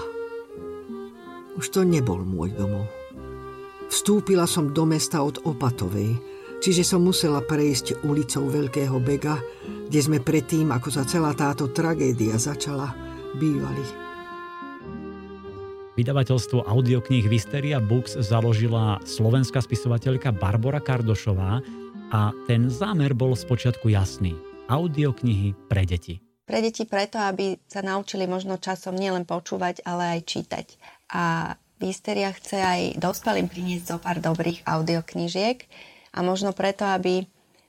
Už to nebol môj domov. Vstúpila som do mesta od Opatovej, čiže som musela prejsť ulicou Veľkého Bega, kde sme predtým, ako sa celá táto tragédia začala, bývali. Vydavateľstvo audiokníh Visteria Books založila slovenská spisovateľka Barbara Kardošová a ten zámer bol spočiatku jasný. Audioknihy pre deti. Pre deti preto, aby sa naučili možno časom nielen počúvať, ale aj čítať. A Výsteria chce aj dospelým priniesť zo pár dobrých audioknižiek a možno preto, aby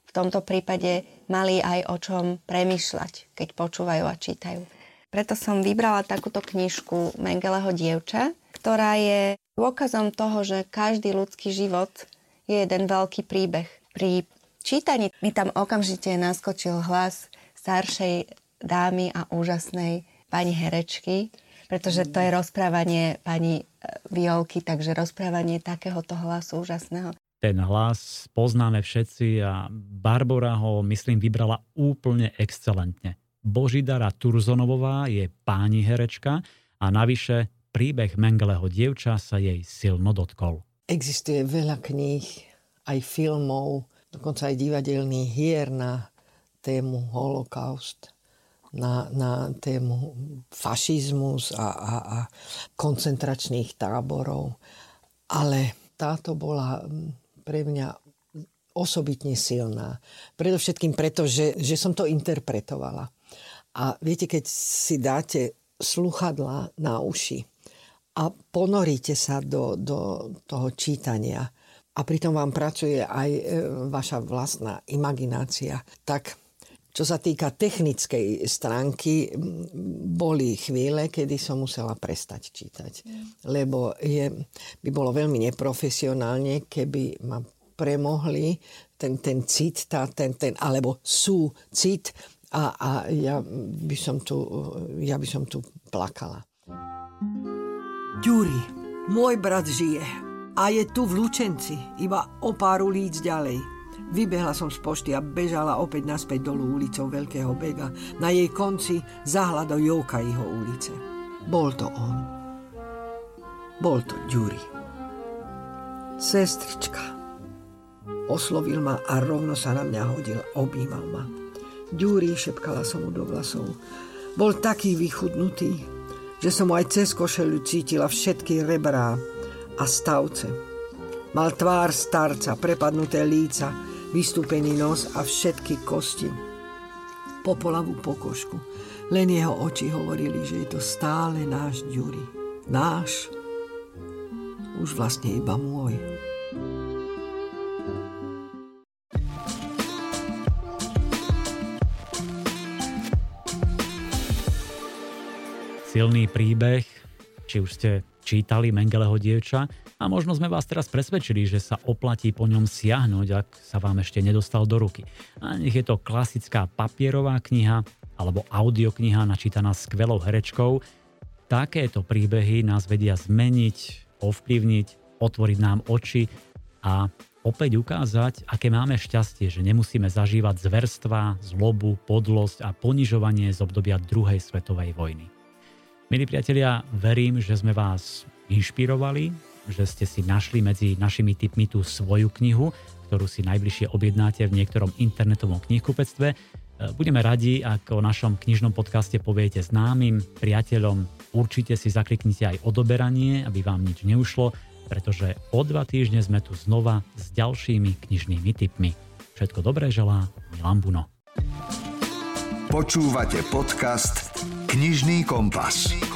v tomto prípade mali aj o čom premyšľať, keď počúvajú a čítajú. Preto som vybrala takúto knižku Mengeleho dievča, ktorá je dôkazom toho, že každý ľudský život je jeden veľký príbeh. Pri čítaní mi tam okamžite naskočil hlas staršej dámy a úžasnej pani herečky, pretože to je rozprávanie pani e, Violky, takže rozprávanie takéhoto hlasu úžasného. Ten hlas poznáme všetci a Barbara ho, myslím, vybrala úplne excelentne. Božidara Turzonovová je páni herečka a navyše príbeh Mengeleho dievča sa jej silno dotkol. Existuje veľa kníh, aj filmov, dokonca aj divadelných hier na tému holokaust na, na tému fašizmus a, a, a koncentračných táborov. Ale táto bola pre mňa osobitne silná. Predovšetkým preto, že, že som to interpretovala. A viete, keď si dáte sluchadla na uši a ponoríte sa do, do toho čítania a pritom vám pracuje aj e, vaša vlastná imaginácia, tak čo sa týka technickej stránky, boli chvíle, kedy som musela prestať čítať. Lebo je, by bolo veľmi neprofesionálne, keby ma premohli ten, ten cit, tá, ten, ten, alebo sú cit a, a ja, by som tu, ja by som tu plakala. Ďuri, môj brat žije a je tu v Lučenci, iba o pár ulic ďalej. Vybehla som z pošty a bežala opäť naspäť dolu ulicou Veľkého Bega. Na jej konci zahľa do jeho ulice. Bol to on. Bol to Ďuri. Sestrička. Oslovil ma a rovno sa na mňa hodil. Objímal ma. Ďuri, šepkala som mu do vlasov. Bol taký vychudnutý, že som mu aj cez košelu cítila všetky rebrá a stavce. Mal tvár starca, prepadnuté líca, vystúpený nos a všetky kosti. Popolavú pokožku. Len jeho oči hovorili, že je to stále náš Ďuri. Náš, už vlastne iba môj. Silný príbeh, či už ste čítali Mengeleho dievča a možno sme vás teraz presvedčili, že sa oplatí po ňom siahnuť, ak sa vám ešte nedostal do ruky. A nech je to klasická papierová kniha alebo audiokniha načítaná skvelou herečkou, takéto príbehy nás vedia zmeniť, ovplyvniť, otvoriť nám oči a opäť ukázať, aké máme šťastie, že nemusíme zažívať zverstva, zlobu, podlosť a ponižovanie z obdobia druhej svetovej vojny. Milí priatelia, verím, že sme vás inšpirovali, že ste si našli medzi našimi tipmi tú svoju knihu, ktorú si najbližšie objednáte v niektorom internetovom knihkupectve. Budeme radi, ak o našom knižnom podcaste poviete známym, priateľom. Určite si zakliknite aj odoberanie, aby vám nič neušlo, pretože o dva týždne sme tu znova s ďalšími knižnými tipmi. Všetko dobré želá Milan Buno. Počúvate podcast Knižný kompas.